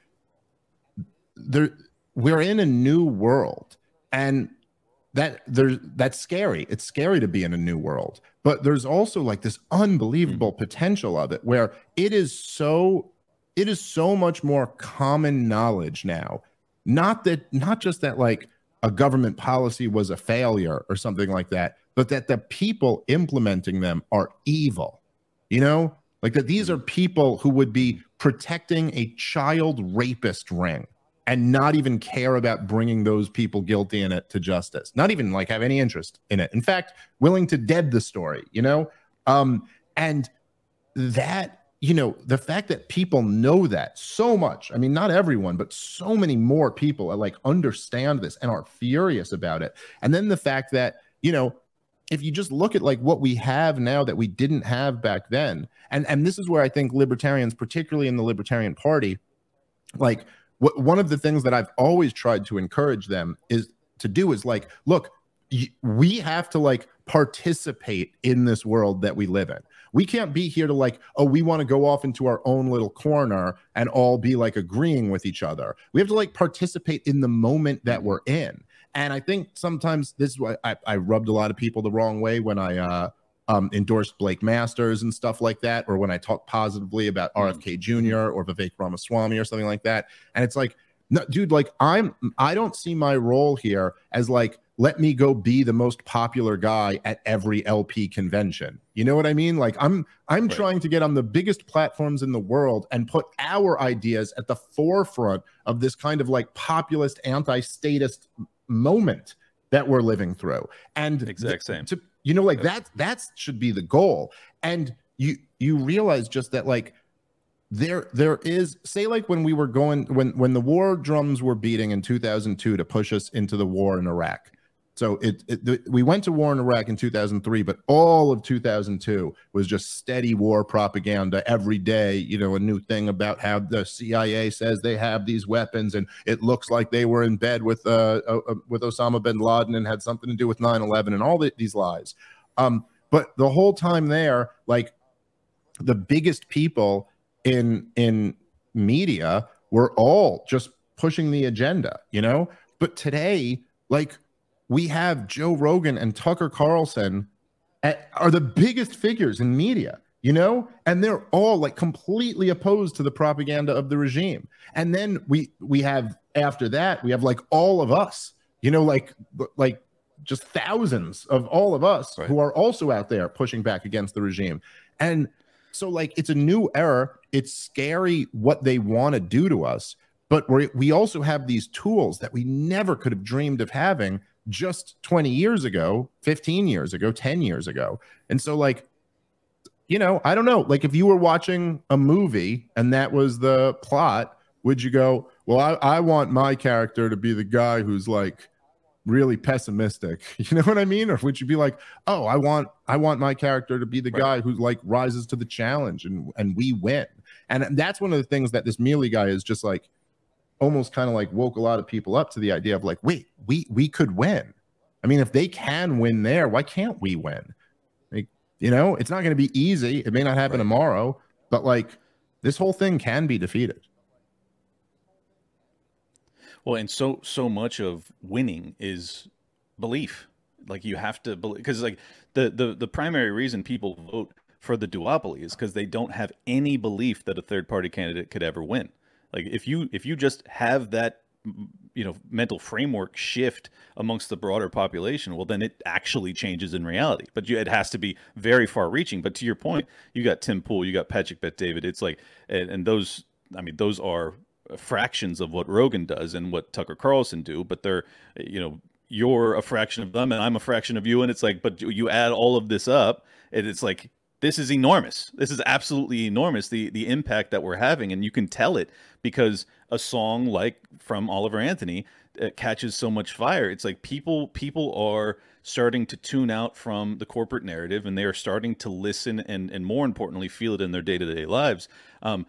Speaker 3: there, we're in a new world. And that there's that's scary. It's scary to be in a new world, but there's also like this unbelievable mm-hmm. potential of it where it is so it is so much more common knowledge now. Not that not just that like a government policy was a failure or something like that, but that the people implementing them are evil. You know, like that these are people who would be protecting a child rapist ring and not even care about bringing those people guilty in it to justice. Not even like have any interest in it. In fact willing to dead the story you know? Um and that you know the fact that people know that so much i mean not everyone but so many more people are like understand this and are furious about it. And then the fact that you know if you just look at like what we have now that we didn't have back then and and this is where i think libertarians particularly in the libertarian party like what one of the things that I've always tried to encourage them is to do is like, look, we have to like participate in this world that we live in. We can't be here to like, oh, we want to go off into our own little corner and all be like agreeing with each other. We have to like participate in the moment that we're in. And I think sometimes this is why I, I rubbed a lot of people the wrong way when I uh um, endorsed Blake Masters and stuff like that, or when I talk positively about RFK Jr. or Vivek Ramaswamy or something like that. And it's like, no, dude, like I'm, I don't see my role here as like, let me go be the most popular guy at every LP convention. You know what I mean? Like I'm, I'm right. trying to get on the biggest platforms in the world and put our ideas at the forefront of this kind of like populist, anti-statist moment that we're living through. And
Speaker 1: exact same.
Speaker 3: To, you know, like that that should be the goal. And you you realize just that like there there is say like when we were going when when the war drums were beating in 2002 to push us into the war in Iraq so it, it the, we went to war in Iraq in 2003, but all of 2002 was just steady war propaganda every day. You know, a new thing about how the CIA says they have these weapons, and it looks like they were in bed with uh, uh, uh with Osama bin Laden and had something to do with 9/11 and all the, these lies. Um, but the whole time there, like the biggest people in in media were all just pushing the agenda, you know. But today, like we have Joe Rogan and Tucker Carlson at, are the biggest figures in media, you know, and they're all like completely opposed to the propaganda of the regime. And then we we have after that we have like all of us, you know, like like just thousands of all of us right. who are also out there pushing back against the regime. And so like it's a new era. It's scary what they want to do to us, but we we also have these tools that we never could have dreamed of having just 20 years ago, 15 years ago, 10 years ago. And so, like, you know, I don't know. Like, if you were watching a movie and that was the plot, would you go, well, I, I want my character to be the guy who's like really pessimistic? You know what I mean? Or would you be like, oh, I want I want my character to be the right. guy who like rises to the challenge and and we win. And that's one of the things that this Milei guy is just like almost kind of like woke a lot of people up to the idea of like, wait, we we could win. I mean, if they can win there, why can't we win? Like, you know, it's not going to be easy. It may not happen right. tomorrow, but like this whole thing can be defeated.
Speaker 1: Well, and so so much of winning is belief. Like you have to believe because like the the the primary reason people vote for the duopoly is because they don't have any belief that a third party candidate could ever win. Like if you if you just have that mm, you know mental framework shift amongst the broader population well then it actually changes in reality. But you, it has to be very far reaching. But to your point you got tim pool you got patrick bet david it's like and, and, those i mean those are fractions of what rogan does and what tucker carlson do but they're you know you're a fraction of them and i'm a fraction of you. And it's like but you add all of this up and it's like this is enormous. This is absolutely enormous. The the impact that we're having, and you can tell it because a song like from Oliver Anthony uh, catches so much fire. It's like people people are starting to tune out from the corporate narrative, and they are starting to listen and and more importantly feel it in their day to day lives. Um,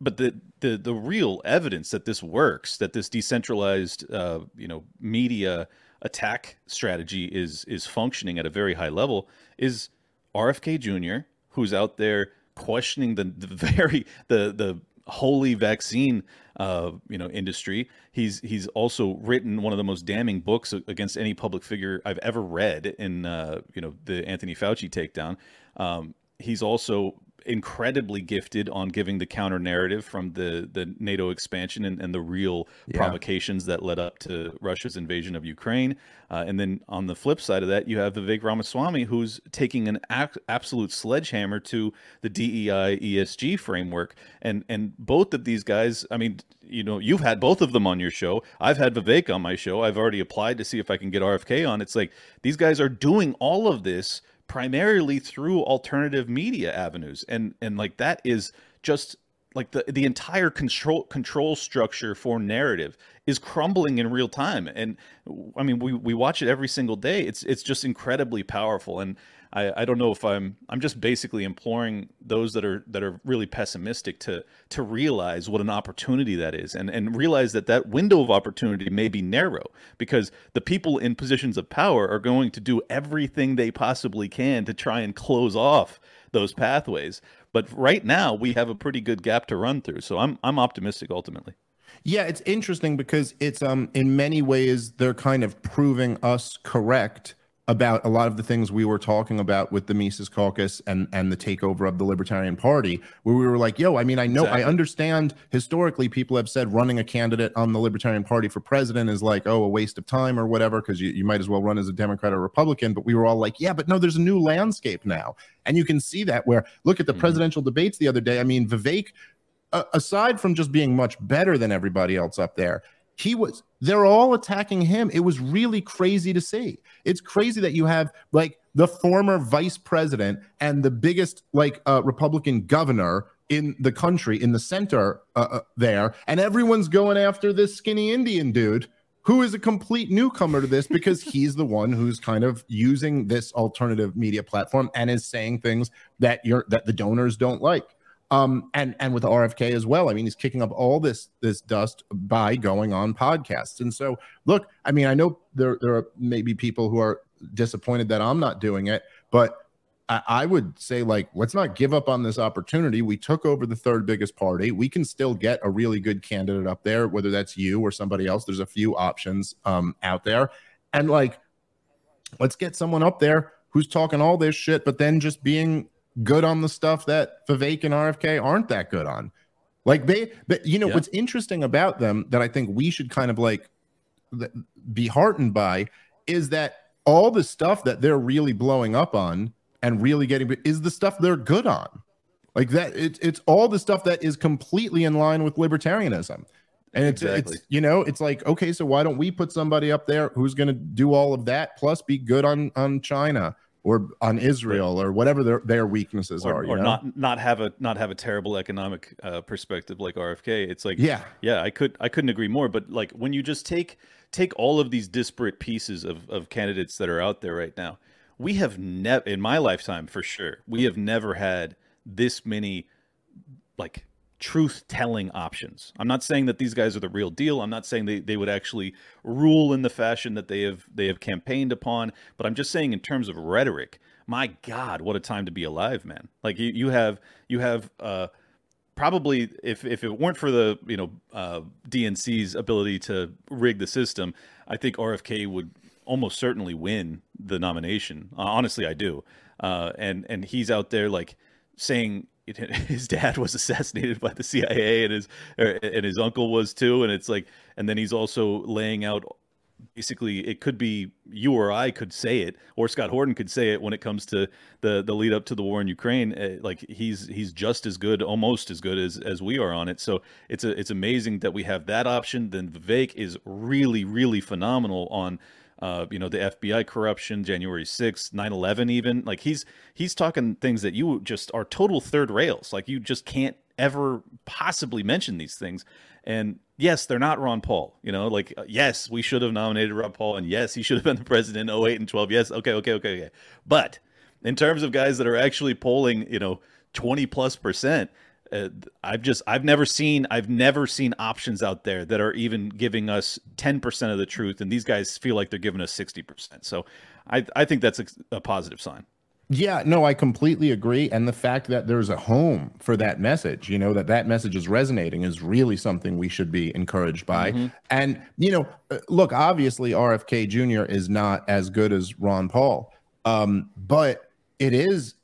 Speaker 1: but the, the the real evidence that this works, that this decentralized uh, you know media attack strategy is is functioning at a very high level, is RFK Jr., who's out there questioning the, the very the the holy vaccine uh, you know industry. He's he's also written one of the most damning books against any public figure I've ever read in uh, you know the Anthony Fauci takedown. Um, he's also incredibly gifted on giving the counter narrative from the the NATO expansion and, and the real yeah. provocations that led up to Russia's invasion of Ukraine. Uh, and then on the flip side of that, you have Vivek Ramaswamy, who's taking an ac- absolute sledgehammer to the DEI ESG framework. And and both of these guys, I mean, you know, you've had both of them on your show. I've had Vivek on my show. I've already applied to see if I can get RFK on. It's like these guys are doing all of this primarily through alternative media avenues. And and like that is just like the the entire control control structure for narrative is crumbling in real time. And i mean we we watch it every single day. It's it's just incredibly powerful. And I, I don't know if I'm I'm just basically imploring those that are that are really pessimistic to to realize what an opportunity that is and and realize that that window of opportunity may be narrow because the people in positions of power are going to do everything they possibly can to try and close off those pathways. But right now we have a pretty good gap to run through. So I'm I'm optimistic ultimately.
Speaker 3: Yeah, it's interesting because it's um in many ways they're kind of proving us correct about a lot of the things we were talking about with the Mises Caucus and and the takeover of the Libertarian Party, where we were like, "Yo, I mean, I know, exactly. I understand. Historically, people have said running a candidate on the Libertarian Party for president is like, oh, a waste of time or whatever, because you, you might as well run as a Democrat or Republican." But we were all like, "Yeah, but no, there's a new landscape now," and you can see that. Where look at the mm-hmm. presidential debates the other day. I mean, Vivek, uh, aside from just being much better than everybody else up there he was they're all attacking him. It was really crazy to see. It's crazy that you have like the former vice president and the biggest like uh, republican governor in the country in the center uh, uh, there and everyone's going after this skinny indian dude who is a complete newcomer to this because he's the one who's kind of using this alternative media platform and is saying things that you're that the donors don't like um, and and with RFK as well. I mean, he's kicking up all this this dust by going on podcasts. And so, look, I mean, I know there there are maybe people who are disappointed that I'm not doing it, but I, I would say like let's not give up on this opportunity. We took over the third biggest party. We can still get a really good candidate up there, whether that's you or somebody else. There's a few options um, out there, and like, let's get someone up there who's talking all this shit, but then just being good on the stuff that Vivek and RFK aren't that good on. Like they, but you know yeah. what's interesting about them that I think we should kind of like be heartened by is that all the stuff that they're really blowing up on and really getting is the stuff they're good on. Like that, it's it's all the stuff that is completely in line with libertarianism. And it's, exactly. it's you know it's like okay so why don't we put somebody up there who's going to do all of that plus be good on on China or on Israel or whatever their, their weaknesses
Speaker 1: or,
Speaker 3: are,
Speaker 1: or
Speaker 3: know?
Speaker 1: not not have a not have a terrible economic uh, perspective like RFK. It's like yeah, yeah, I could I couldn't agree more. But like when you just take take all of these disparate pieces of of candidates that are out there right now, we have never in my lifetime for sure we have never had this many like truth telling options. I'm not saying that these guys are the real deal. I'm not saying they, they would actually rule in the fashion that they have they have campaigned upon, but I'm just saying in terms of rhetoric, my God, what a time to be alive, man. Like you, you have you have uh probably if if it weren't for the you know uh, DNC's ability to rig the system, I think RFK would almost certainly win the nomination. Uh, honestly, I do. Uh, and and he's out there like saying his dad was assassinated by the CIA and his er, and his uncle was too. And it's like and then he's also laying out basically it could be you or I could say it or Scott Horton could say it when it comes to the the lead up to the war in Ukraine. Uh, like he's he's just as good almost as good as as we are on it. So it's a it's amazing that we have that option. Then Vivek is really really phenomenal on uh, you know, the FBI corruption, January 6th, 9/11 even. Like he's he's talking things that you just are total third rails. Like you just can't ever possibly mention these things. And yes, they're not Ron Paul, you know, like uh, yes, we should have nominated Ron Paul and yes, he should have been the president in 08 and 12. Yes, okay, okay, okay, okay. But in terms of guys that are actually polling, you know, 20 plus percent, uh, I've just I've never seen I've never seen options out there that are even giving us 10% of the truth and these guys feel like they're giving us 60%. So I I think that's a, a positive sign.
Speaker 3: Yeah, no, I completely agree and the fact that there's a home for that message, you know, that that message is resonating is really something we should be encouraged by. Mm-hmm. And you know, uh, look, obviously RFK Jr. is not as good as Ron Paul. Um, but it is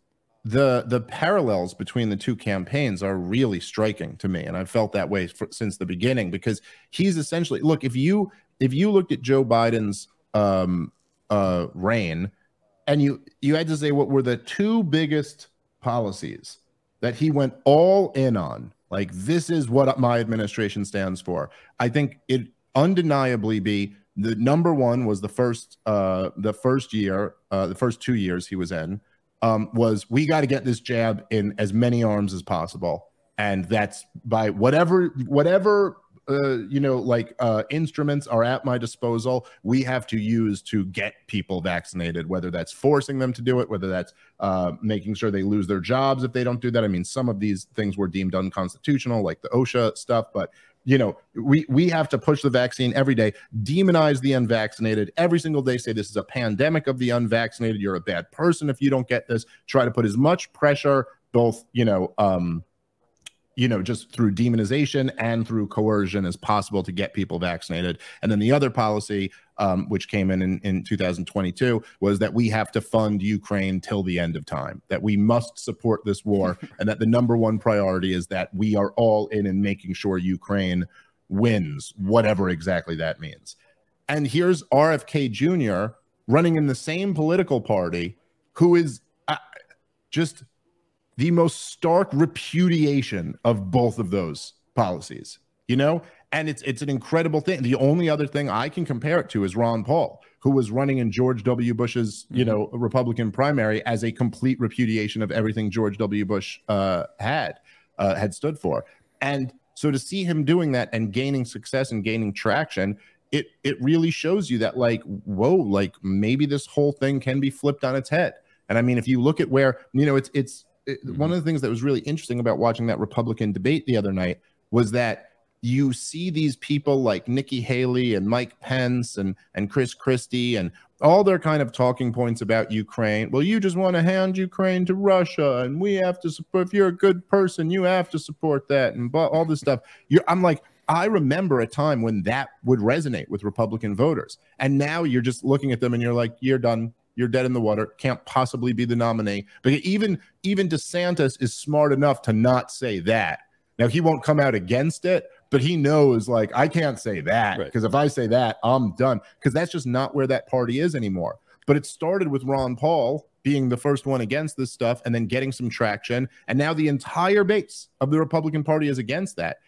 Speaker 3: the the parallels between the two campaigns are really striking to me and i've felt that way for, since the beginning because he's essentially look if you if you looked at joe biden's um uh reign and you you had to say what were the two biggest policies that he went all in on like this is what my administration stands for i think it undeniably be the number one was the first uh the first year uh the first two years he was in um, was we got to get this jab in as many arms as possible, and that's by whatever whatever uh, you know like uh, instruments are at my disposal. We have to use to get people vaccinated, whether that's forcing them to do it, whether that's uh, making sure they lose their jobs if they don't do that. I mean, some of these things were deemed unconstitutional, like the OSHA stuff, but you know, we we have to push the vaccine every day, demonize the unvaccinated every single day, say this is a pandemic of the unvaccinated. You're a bad person if you don't get this. Try to put as much pressure, both you know, um, you know, just through demonization and through coercion as possible to get people vaccinated. And then the other policy, um, which came in, in in 2022, was that we have to fund Ukraine till the end of time, that we must support this war, and that the number one priority is that we are all in and making sure Ukraine wins, whatever exactly that means. And here's RFK Jr. running in the same political party who is uh, just the most stark repudiation of both of those policies, you know? And it's it's an incredible thing. The only other thing I can compare it to is Ron Paul, who was running in George W. Bush's, you mm-hmm. know, Republican primary as a complete repudiation of everything George W. Bush uh, had uh, had stood for. And so to see him doing that and gaining success and gaining traction, it it really shows you that like, whoa, like maybe this whole thing can be flipped on its head. And I mean, if you look at where you know, it's it's it, mm-hmm. one of the things that was really interesting about watching that Republican debate the other night was that you see these people like Nikki Haley and Mike Pence and and Chris Christie and all their kind of talking points about Ukraine. Well, you just want to hand Ukraine to Russia, and we have to support. If you're a good person, you have to support that, and but all this stuff. You're, I'm like, I remember a time when that would resonate with Republican voters, and now you're just looking at them and you're like, you're done you're dead in the water. Can't possibly be the nominee. But even even DeSantis is smart enough to not say that. Now he won't come out against it, but he knows like I can't say that because right. if I say that, I'm done. Because that's just not where that party is anymore. But it started with Ron Paul being the first one against this stuff and then getting some traction. And now the entire base of the Republican Party is against that.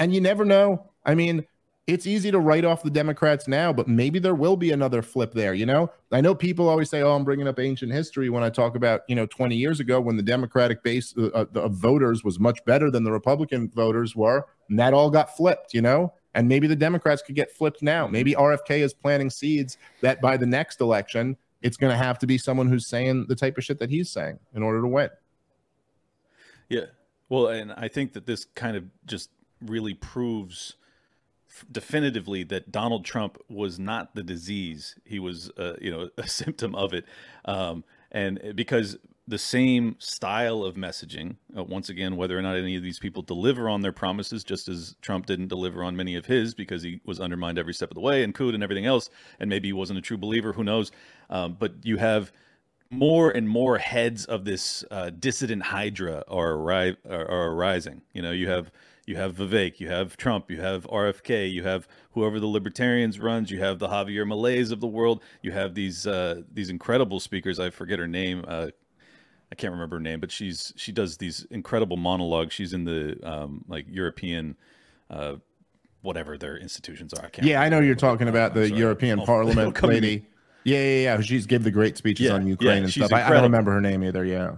Speaker 3: And you never know. I mean, it's easy to write off the Democrats now, but maybe there will be another flip there. You know, I know people always say, "Oh, I'm bringing up ancient history" when I talk about you know 20 years ago when the Democratic base uh, uh of voters was much better than the Republican voters were, and that all got flipped. You know, and maybe the Democrats could get flipped now. Maybe RFK is planting seeds that by the next election, it's going to have to be someone who's saying the type of shit that he's saying in order to win.
Speaker 1: Yeah. Well, and I think that this kind of just really proves definitively that Donald Trump was not the disease; he was, uh, you know, a symptom of it. Um, and because the same style of messaging, uh, once again, whether or not any of these people deliver on their promises, just as Trump didn't deliver on many of his because he was undermined every step of the way and cooed and everything else, and maybe he wasn't a true believer, who knows? Um, but you have more and more heads of this uh, dissident hydra are, arri- are, are arising. You know, you have you have Vivek, you have Trump, you have RFK, you have whoever the libertarians runs, you have the Javier Mileis of the world, you have these uh, these incredible speakers. I forget her name. Uh, I can't remember her name, but she's she does these incredible monologues. She's in the um, like European. Uh, whatever their institutions are.
Speaker 3: I yeah, I know you're talking about the European Parliament lady. Yeah, yeah, yeah. She's give the great speeches yeah, on Ukraine yeah, and stuff. I, I, don't remember her name either. Yeah.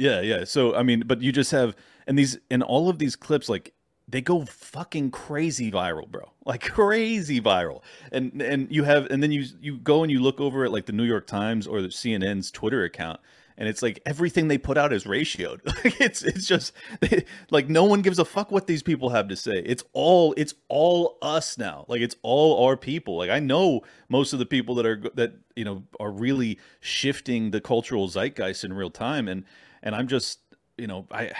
Speaker 1: Yeah, yeah. So I mean, but you just have and these and all of these clips like they go fucking crazy viral, bro. Like crazy viral. And and you have and then you you go and you look over at like the New York Times or the CNN's Twitter account and it's like everything they put out is ratioed. Like it's it's just they, like no one gives a fuck what these people have to say. It's all it's all us now. Like it's all our people. Like I know most of the people that are that you know are really shifting the cultural zeitgeist in real time and and I'm just you know I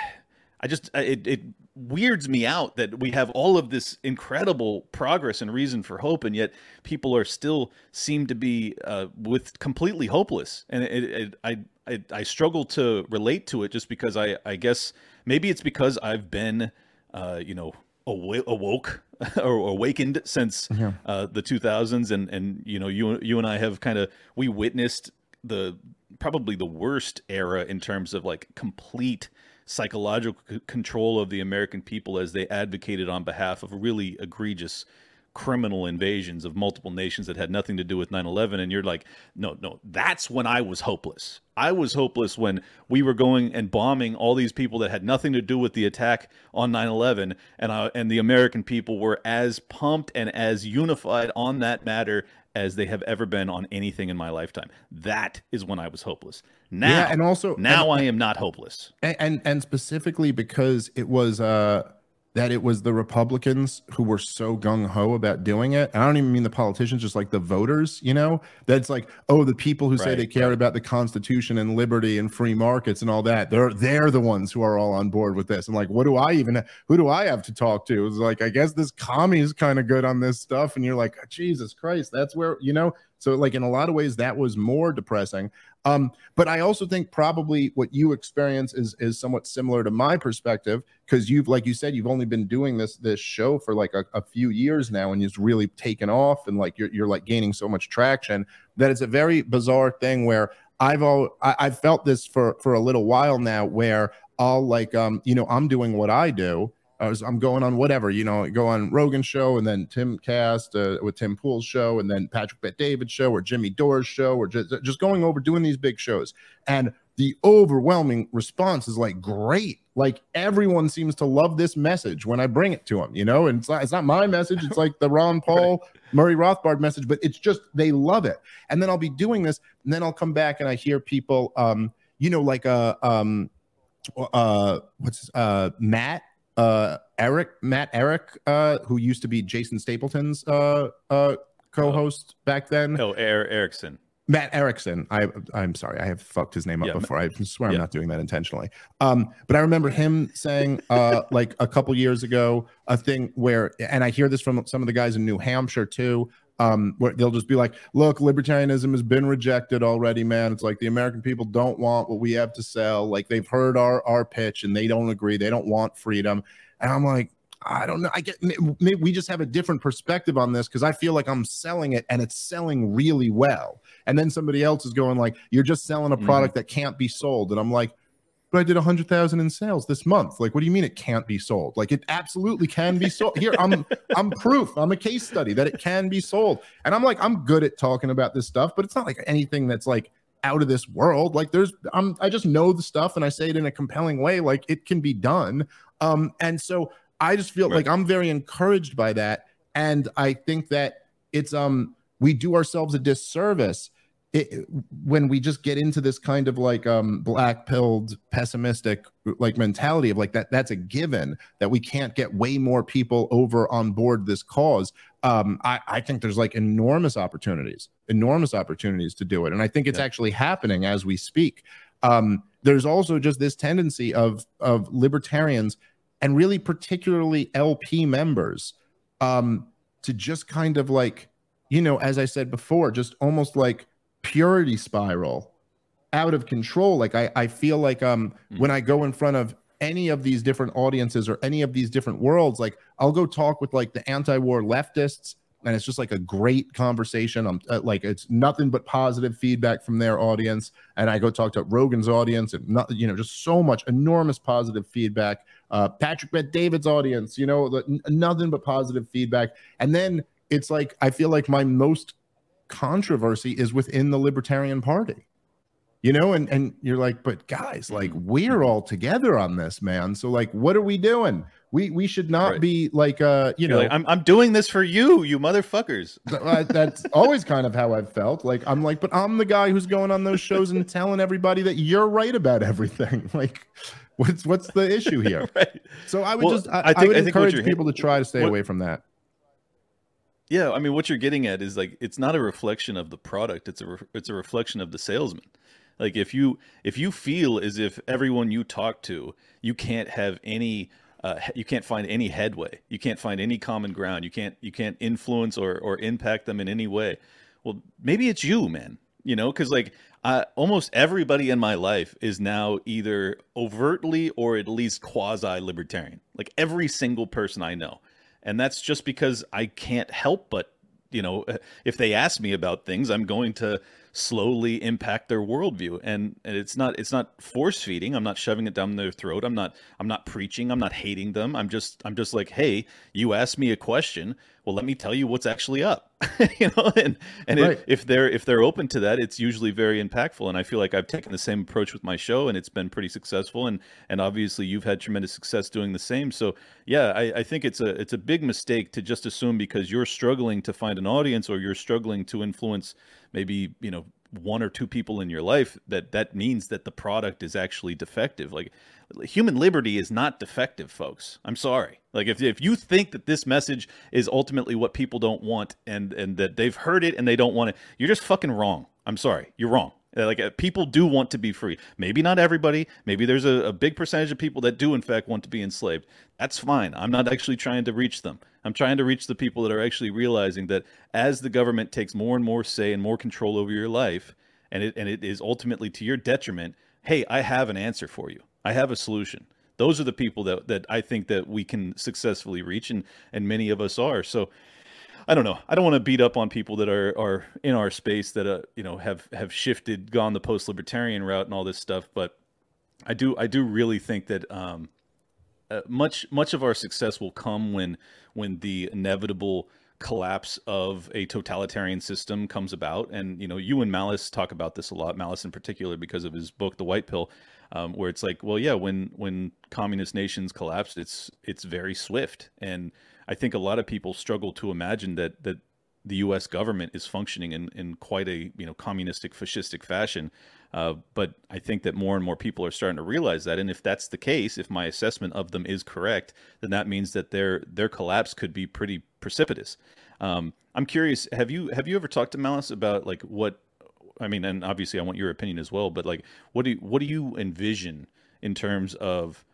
Speaker 1: I just it it weirds me out that we have all of this incredible progress and reason for hope, and yet people are still seem to be uh, with completely hopeless. And it, it, I, I I struggle to relate to it just because I I guess maybe it's because I've been uh, you know aw- awoke or awakened since yeah. uh, the 2000s and and you know you you and I have kind of we witnessed the probably the worst era in terms of like complete psychological c- control of the American people as they advocated on behalf of really egregious criminal invasions of multiple nations that had nothing to do with 9/11 and you're like no no that's when I was hopeless. I was hopeless when we were going and bombing all these people that had nothing to do with the attack on 9/11 and uh, and the American people were as pumped and as unified on that matter as they have ever been on anything in my lifetime. That is when I was hopeless. Now, yeah, and also now and, I am not hopeless.
Speaker 3: And, and and specifically because it was uh that it was the Republicans who were so gung ho about doing it. And I don't even mean the politicians, just like the voters, you know, that's like, oh, the people who say they care
Speaker 1: right.
Speaker 3: about the Constitution and liberty and free markets and all that. They're they're the ones who are all on board with this. And like, what do I even who do I have to talk to? It's like, I guess this commie is kind of good on this stuff. And you're like, Jesus Christ, that's where, you know, so like in a lot of ways that was more depressing. Um, but I also think probably what you experience is is somewhat similar to my perspective because you've like you said you've only been doing this this show for like a, a few years now and it's really taken off and like you're you're like gaining so much traction that it's a very bizarre thing where I've all I, I've felt this for for a little while now where I'll like um you know I'm doing what I do I was, I'm going on whatever, you know, go on Rogan show and then Timcast uh, with Tim Pool's show and then Patrick Bet David show or Jimmy Dore's show or just, just going over doing these big shows. And the overwhelming response is like, great. Like everyone seems to love this message when I bring it to them, you know, and it's not, it's not my message. It's like the Ron Paul, Murray Rothbard message, but it's just, they love it. And then I'll be doing this and then I'll come back and I hear people, um, you know, like, uh, um, uh, what's, uh, Matt, uh Eric Matt Eric uh who used to be Jason Stapleton's uh uh co-host back then.
Speaker 1: Oh, er- Erickson.
Speaker 3: Matt Erickson. I I'm sorry I have fucked his name up
Speaker 1: Yeah,
Speaker 3: before. I swear
Speaker 1: yeah.
Speaker 3: I'm not doing that intentionally. Um but I remember him saying uh like a couple years ago a thing where and I hear this from some of the guys in New Hampshire too um, where they'll just be like, "Look, libertarianism has been rejected already, man. It's like the American people don't want what we have to sell. Like they've heard our our pitch and they don't agree. They don't want freedom." And I'm like, I don't know. I get maybe we just have a different perspective on this because I feel like I'm selling it and it's selling really well. And then somebody else is going like, "You're just selling a
Speaker 1: Mhm.
Speaker 3: product that can't be sold." And I'm like. But I did a hundred thousand in sales this month. Like, what do you mean it can't be sold? Like, it absolutely can be sold. Here, I'm I'm proof. I'm a case study that it can be sold. And I'm like, I'm good at talking about this stuff, but it's not like anything that's like out of this world. Like there's I'm I just know the stuff and I say it in a compelling way. Like it can be done. Um, and so I just feel
Speaker 1: Right.
Speaker 3: like I'm very encouraged by that. And I think that it's um we do ourselves a disservice it, when we just get into this kind of like um black pilled pessimistic like mentality of like that that's a given that we can't get way more people over on board this cause um i i think there's like enormous opportunities enormous opportunities to do it and i think it's
Speaker 1: Yeah.
Speaker 3: actually happening as we speak um there's also just this tendency of of libertarians and really particularly lp members um to just kind of like you know as i said before just almost like purity spiral out of control. Like i i feel like um
Speaker 1: Mhm.
Speaker 3: when i go in front of any of these different audiences or any of these different worlds like i'll go talk with like the anti-war leftists and it's just like a great conversation. I'm uh, like it's nothing but positive feedback from their audience and i go talk to rogan's audience and not you know just so much enormous positive feedback. Uh patrick bet david's audience you know the, nothing but positive feedback. And then it's like i feel like my most controversy is within the libertarian party you know and and you're like but guys like we're all together on this man so like what are we doing we we should not
Speaker 1: Right.
Speaker 3: be like uh you
Speaker 1: You're
Speaker 3: know
Speaker 1: like, I'm, I'm doing this for you, you motherfuckers.
Speaker 3: th- that's always kind of how I've felt. Like I'm like, but I'm the guy who's going on those shows and telling everybody that you're right about everything. Like, what's what's the issue here?
Speaker 1: right.
Speaker 3: So I would
Speaker 1: Well,
Speaker 3: just I,
Speaker 1: I
Speaker 3: I would
Speaker 1: I
Speaker 3: encourage people to try to stay
Speaker 1: what-
Speaker 3: away from that.
Speaker 1: Yeah, I mean, what you're getting at is like it's not a reflection of the product; it's a re- it's a reflection of the salesman. Like if you if you feel as if everyone you talk to, you can't have any, uh, you can't find any headway, you can't find any common ground, you can't you can't influence or or impact them in any way. Well, maybe it's you, man. You know, because like uh, almost everybody in my life is now either overtly or at least quasi libertarian. Like every single person I know and that's just because I can't help but you know if they ask me about things I'm going to slowly impact their worldview. And, and it's not it's not force feeding. I'm not shoving it down their throat. I'm not I'm not preaching. I'm not hating them. I'm just I'm just like hey you asked me a question. Well let me tell you what's actually up. You know and and
Speaker 3: Right.
Speaker 1: if, if they're if they're open to that it's usually very impactful. And I feel like I've taken the same approach with my show and it's been pretty successful. And and obviously you've had tremendous success doing the same. So yeah I, I think it's a it's a big mistake to just assume because you're struggling to find an audience or you're struggling to influence maybe you know one or two people in your life that that means that the product is actually defective like human liberty is not defective, folks. I'm sorry. Like if if you think that this message is ultimately what people don't want and and that they've heard it and they don't want it, you're just fucking wrong. I'm sorry. You're wrong. Uh, like uh, people do want to be free. Maybe not everybody. Maybe there's a, a, big percentage of people that do in fact want to be enslaved. That's fine. I'm not actually trying to reach them. I'm trying to reach the people that are actually realizing that as the government takes more and more say and more control over your life, and it and it is ultimately to your detriment. Hey, I have an answer for you. I have a solution. Those are the people that that I think that we can successfully reach, and and many of us are. So I don't know. I don't want to beat up on people that are are in our space that uh, you know have have shifted, gone the post libertarian route and all this stuff. But I do I do really think that um, uh, much much of our success will come when when the inevitable collapse of a totalitarian system comes about. And you know, you and Malice talk about this a lot. Malice in particular because of his book, The White Pill. Um, where it's like, well, yeah, when when communist nations collapse, it's it's very swift, and I think a lot of people struggle to imagine that that the U.S. government is functioning in, in quite a you know communistic fascistic fashion. Uh, but I think that more and more people are starting to realize that, and if that's the case, if my assessment of them is correct, then that means that their their collapse could be pretty precipitous. Um, I'm curious have you have you ever talked to Malice about like what I mean, and obviously I want your opinion as well, but like what do you, what do you envision in terms of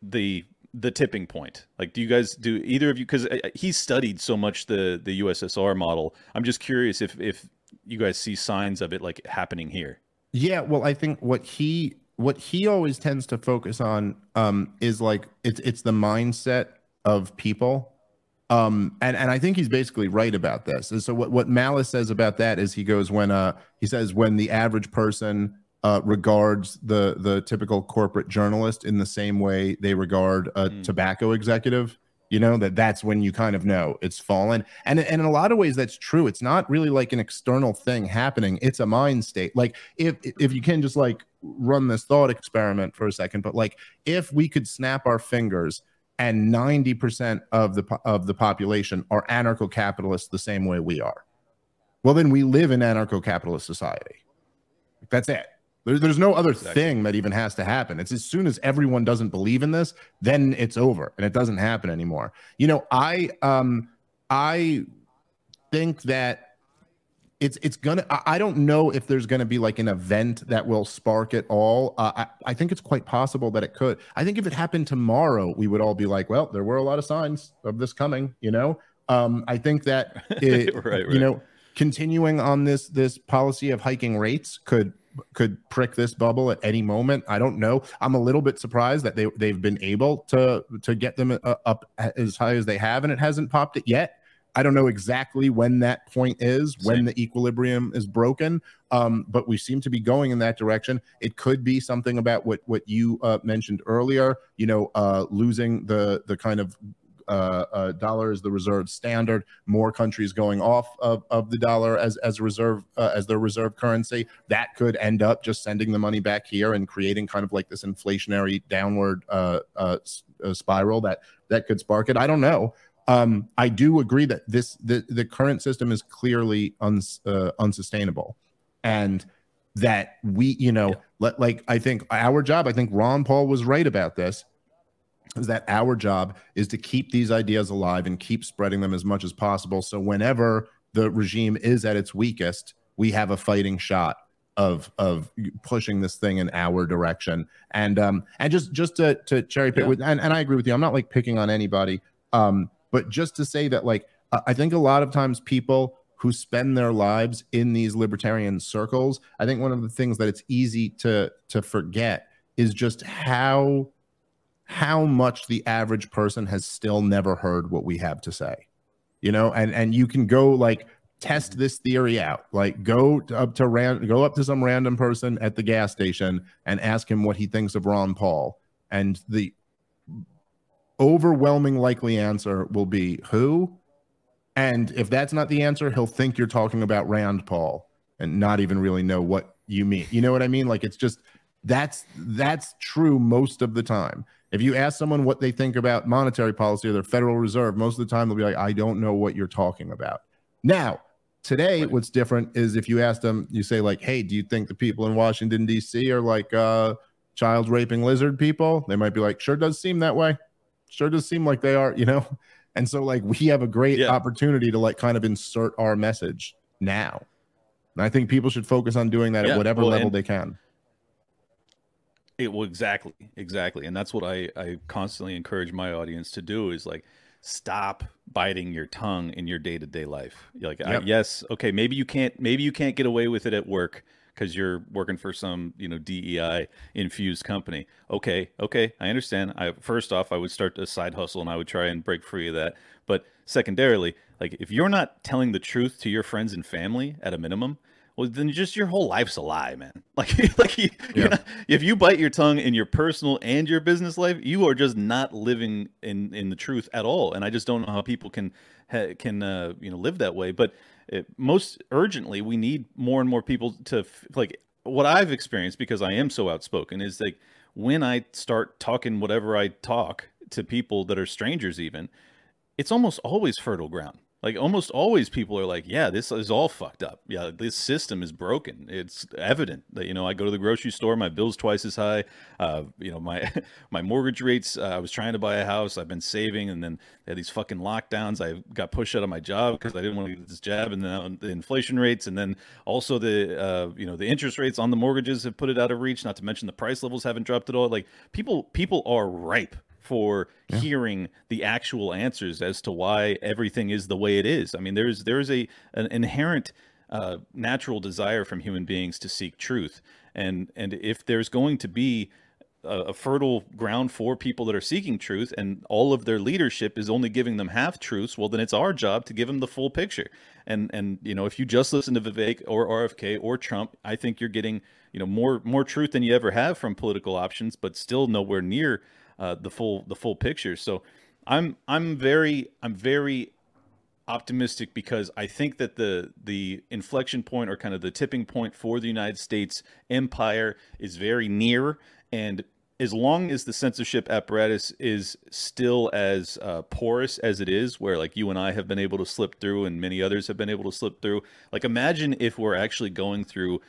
Speaker 1: the the tipping point? Like, do you guys do either of you? Because uh, uh, he studied so much the the USSR model. I'm just curious if if you guys see signs of it like happening here.
Speaker 3: Yeah, well, I think what he what he always tends to focus on um, is like it's it's the mindset of people. Um, and and I think he's basically right about this. And so what what Malice says about that is he goes when uh he says when the average person uh, regards the the typical corporate journalist in the same way they regard a mm. tobacco executive you know that that's when you kind of know it's fallen. And, and in a lot of ways that's true. It's not really like an external thing happening. It's a mind state. Like if if you can just like run this thought experiment for a second but like if we could snap our fingers and 90% of the of the population are anarcho-capitalists the same way we are well then we live in anarcho-capitalist society. That's it there, there's no other exactly. thing that even has to happen. It's as soon as everyone doesn't believe in this, then it's over and it doesn't happen anymore. You know, I um I think that it's it's gonna i don't know if there's gonna be like an event that will spark it all uh, I, I think it's quite possible that it could i think if it happened tomorrow we would all be like well there were a lot of signs of this coming you know um, i think that it, right, right. you know continuing on this this policy of hiking rates could could prick this bubble at any moment. I don't know. I'm a little bit surprised that they they've been able to to get them uh, up as high as they have, and it hasn't popped it yet. I don't know exactly when that point is, Same. when the equilibrium is broken, um, but we seem to be going in that direction. It could be something about what what you uh, mentioned earlier. You know, uh, losing the the kind of uh, uh, dollar as the reserve standard, more countries going off of, of the dollar as as reserve uh, as their reserve currency. That could end up just sending the money back here and creating kind of like this inflationary downward uh, uh, uh, spiral that that could spark it. I don't know. Um, I do agree that this the, the current system is clearly uns, unsustainable, and that we you know yeah. let, like I think our job. I think Ron Paul was right about this is that our job is to keep these ideas alive and keep spreading them as much as possible. So whenever the regime is at its weakest, we have a fighting shot of of pushing this thing in our direction. And um and just just to to cherry pick yeah. with and, and I agree with you. I'm not like picking on anybody. Um, but just to say that like I think a lot of times people who spend their lives in these libertarian circles, I think one of the things that it's easy to to forget is just how how much the average person has still never heard what we have to say you know? And and you can go like test this theory out. Like go up to ran go up to some random person at the gas station and ask him what he thinks of ron paul. And the overwhelming likely answer will be who? And if that's not the answer he'll think you're talking about rand paul and not even really know what you mean. You know what i mean? Like it's just that's that's true most of the time if you ask someone what they think about monetary policy or the Federal Reserve, most of the time they'll be like, I don't know what you're talking about. Now, today, right. what's different is if you ask them, you say, like, hey, do you think the people in Washington, D.C. are like uh, child raping lizard people, they might be like, sure does seem that way. Sure does seem like they are, you know? And so like we have a great
Speaker 1: Yeah.
Speaker 3: opportunity to like kind of insert our message now. And I think people should focus on doing that
Speaker 1: Yeah,
Speaker 3: at whatever
Speaker 1: well,
Speaker 3: level
Speaker 1: and-
Speaker 3: they can.
Speaker 1: It will exactly, exactly, and that's what I I constantly encourage my audience to do is like stop biting your tongue in your day to day life. Like, I, yes, okay, maybe you can't maybe you can't get away with it at work because you're working for some you know DEI infused company. Okay, okay, I understand. I first off, I would start a side hustle and I would try and break free of that. But secondarily, like if you're not telling the truth to your friends and family at a minimum. Well, then just your whole life's a lie, man. Like, like you,
Speaker 3: Yeah.
Speaker 1: not, if you bite your tongue in your personal and your business life, you are just not living in in the truth at all. And I just don't know how people can can uh, you know live that way. But it, most urgently, we need more and more people to f- like what I've experienced because I am so outspoken is like when I start talking whatever I talk to people that are strangers, even it's almost always fertile ground. Like almost always people are like, yeah, this is all fucked up. Yeah, this system is broken. It's evident that you know I go to the grocery store, my bill's twice as high. Uh, you know my my mortgage rates. Uh, I was trying to buy a house. I've been saving, and then they had these fucking lockdowns. I got pushed out of my job because I didn't want to get this jab, and then the inflation rates, and then also the uh, you know the interest rates on the mortgages have put it out of reach. Not to mention the price levels haven't dropped at all. Like people people are ripe for hearing the actual answers as to why everything is the way it is. I mean, there's there's a an inherent uh, natural desire from human beings to seek truth, and and if there's going to be a, a fertile ground for people that are seeking truth, and all of their leadership is only giving them half truths, well, then it's our job to give them the full picture. And and you know, if you just listen to Vivek or RFK or Trump, I think you're getting you know more more truth than you ever have from political options, but still nowhere near uh, the full the full picture. So I'm I'm very I'm very optimistic because I think that the the inflection point or kind of the tipping point for the United States empire is very near and as long as the censorship apparatus is still as uh, porous as it is, where like you and I have been able to slip through, and many others have been able to slip through, like imagine if we're actually going through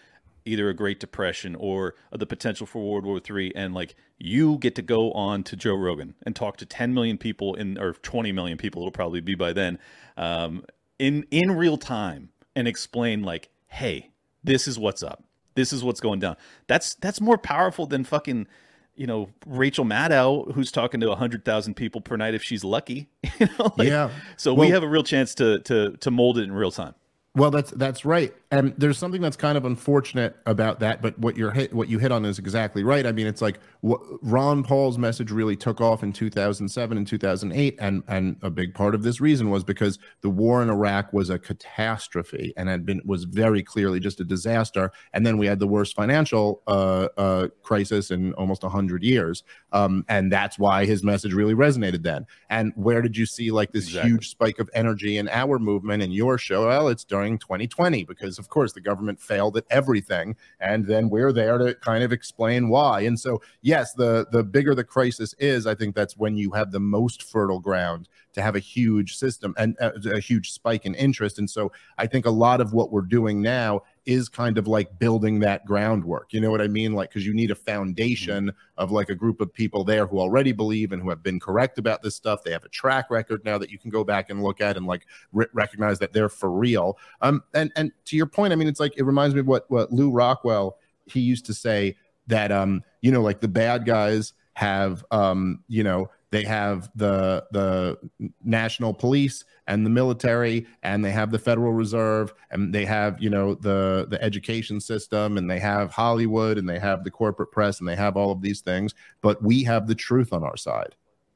Speaker 1: either a Great Depression or the potential for World War III, and like you get to go on to Joe Rogan and talk to 10 million people in or 20 million people, it'll probably be by then, um, in in real time, and explain like, hey, this is what's up, this is what's going down. That's that's more powerful than fucking. You know Rachel Maddow, who's talking to hundred thousand people per night if she's lucky. You know, like,
Speaker 3: Yeah.
Speaker 1: So we have a real chance to to to mold it in real time.
Speaker 3: Well, that's that's right, and there's something that's kind of unfortunate about that. But what you're hit, what you hit on is exactly right. I mean, it's like what, Ron Paul's message really took off in 2007 and 2008, and and a big part of this reason was because the war in Iraq was a catastrophe and had been was very clearly just a disaster. And then we had the worst financial uh, uh, crisis in almost hundred years, um, and that's why his message really resonated then. And where did you see like this
Speaker 1: Exactly.
Speaker 3: huge spike of energy in our movement and your show? Well, it's during 2020 because, of course, the government failed at everything, and then we're there to kind of explain why. And so, yes, the the bigger the crisis is, I think that's when you have the most fertile ground to have a huge system and uh, a huge spike in interest. And so, I think a lot of what we're doing now is kind of like building that groundwork. You know what I mean? Like, because you need a foundation of like a group of people there who already believe and who have been correct about this stuff. They have a track record now that you can go back and look at and like re- recognize that they're for real. Um, and and to your point, I mean, it's like it reminds me of what what Lew Rockwell he used to say that um, you know, like the bad guys have um, you know, they have the the national police and the military and they have the federal reserve and they have you know the the education system and they have hollywood and they have the corporate press and they have all of these things. But we have the truth on our side.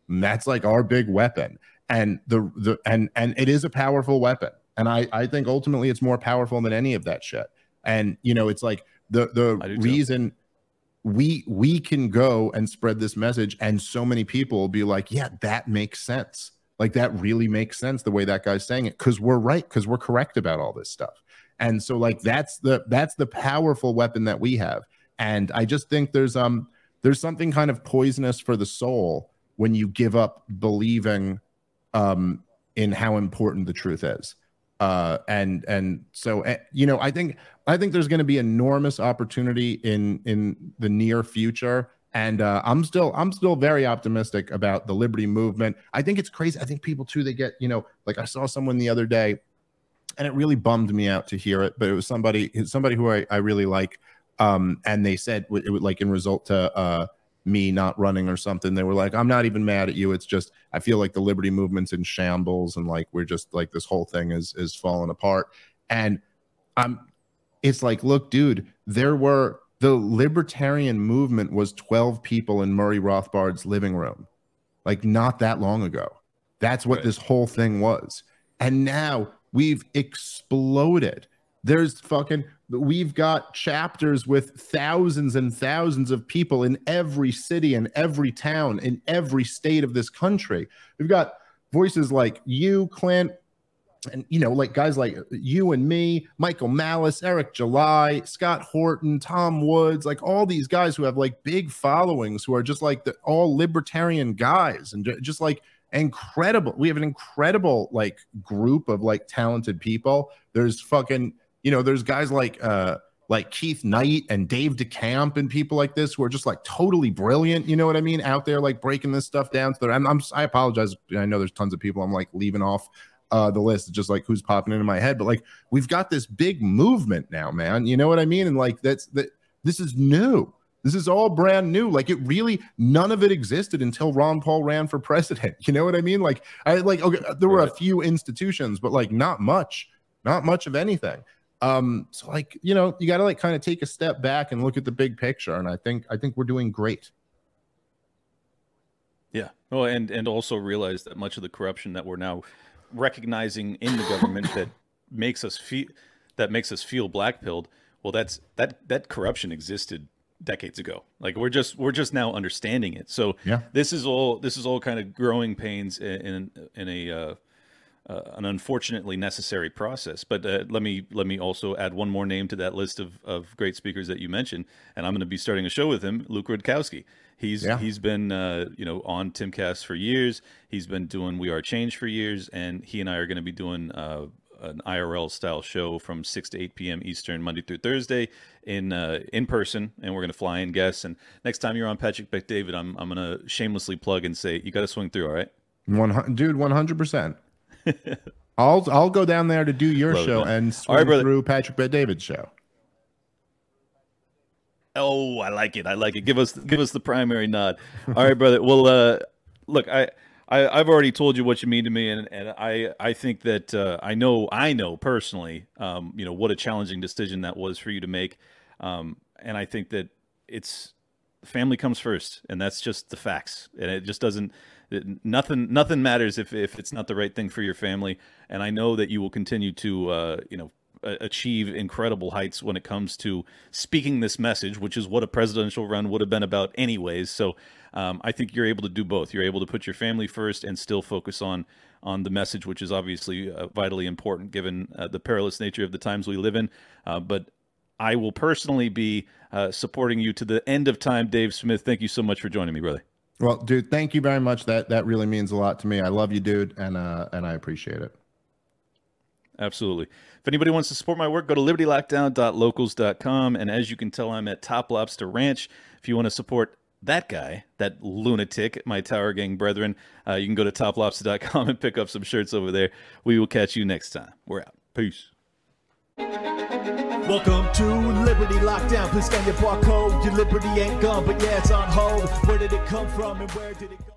Speaker 3: And that's like our big weapon. And the the and and it is a powerful weapon. And i i think ultimately it's more powerful than any of that shit. And you know it's like the the
Speaker 1: do too.
Speaker 3: We we can go and spread this message and so many people will be like yeah that makes sense. Like that really makes sense the way that guy's saying it. Because we're right because we're correct about all this stuff. And so like that's the that's the powerful weapon that we have. And i just think there's um there's something kind of poisonous for the soul when you give up believing um in how important the truth is uh and and so eh, you know i think i think there's going to be enormous opportunity in in the near future and uh, I'm still I'm still very optimistic about the liberty movement. I think it's crazy. I think people too they get you know like I saw someone the other day, and it really bummed me out to hear it. But it was somebody somebody who I, I really like, um, and they said it would like in result to uh, me not running or something. They were like, I'm not even mad at you. It's just I feel like the liberty movement's in shambles, and like we're just like this whole thing is is falling apart. And I'm, it's like, look, dude, there were the libertarian movement was 12 people in Murray Rothbard's living room, like not that long ago. That's what right. this whole thing was. And now we've exploded. There's fucking, we've got chapters with thousands and thousands of people in every city and every town in every state of this country. We've got voices like you, Clint, and you know, like guys like you and me, Michael Malice, Eric July, Scott Horton, Tom Woods, like all these guys who have like big followings who are just like the all libertarian guys and just like incredible. We have an incredible like group of like talented people. There's fucking, you know, there's guys like uh like Keith Knight and Dave DeCamp and people like this who are just like totally brilliant. You know what I mean? Out there like breaking this stuff down. So I'm, I'm I apologize. I know there's tons of people I'm like leaving off uh, the list, just like who's popping into my head. But like we've got this big movement now, man. You know what I mean? And like that's that. This is new. This is all brand new. Like it really, none of it existed until Ron Paul ran for president. You know what I mean? Like I like okay, there were a few institutions, but like not much, not much of anything. Um, so like you know, you got to like kind of take a step back and look at the big picture. And I think I think we're doing great.
Speaker 1: Yeah. Oh, and and also realize that much of the corruption that we're now recognizing in the government that makes us feel that makes us feel blackpilled. Well, that's that that corruption existed decades ago. Like we're just we're just now understanding it. So yeah. this is all this is all kind of growing pains in in a uh, uh, an unfortunately necessary process. But uh, let me let me also add one more name to that list of, of great speakers that you mentioned, and I'm going to be starting a show with him, Luke Rudkowski. He's yeah. he's been uh, you know on Timcast for years. He's been doing We Are Change for years, and he and I are going to be doing uh, an IRL style show from six to eight p.m. Eastern, Monday through Thursday, in uh, in person, and we're going to fly in guests. And next time you're on Patrick Bet David, I'm I'm going to shamelessly plug and say you got to swing through. All right,
Speaker 3: one dude, one hundred percent. I'll I'll go down there to do your Love show and swing right, through Patrick Bet David's show.
Speaker 1: Oh, I like it. I like it. Give us give us the primary nod. All right, brother. Well, uh, look, I, I have already told you what you mean to me, and, and I I think that uh, I know I know personally, um, you know what a challenging decision that was for you to make, um, and I think that it's family comes first, and that's just the facts, and it just doesn't nothing nothing matters if, if it's not the right thing for your family and i know that you will continue to uh, you know achieve incredible heights when it comes to speaking this message which is what a presidential run would have been about anyways so um, i think you're able to do both you're able to put your family first and still focus on on the message which is obviously uh, vitally important given uh, the perilous nature of the times we live in uh, but I will personally be uh, supporting you to the end of time, Dave Smith. Thank you so much for joining me, brother.
Speaker 3: Well, dude, thank you very much. That that really means a lot to me. I love you, dude, and uh, and I appreciate it.
Speaker 1: Absolutely. If anybody wants to support my work, go to libertylockdown.locals.com. And as you can tell, I'm at Top Lobsta Ranch. If you want to support that guy, that lunatic, my Tower Gang brethren, uh, you can go to toplobsta.com and pick up some shirts over there. We will catch you next time. We're out. Peace.
Speaker 4: Welcome to Liberty Lockdown. Please scan your barcode. Your liberty ain't gone, but yeah, it's on hold. Where did it come from and where did it go?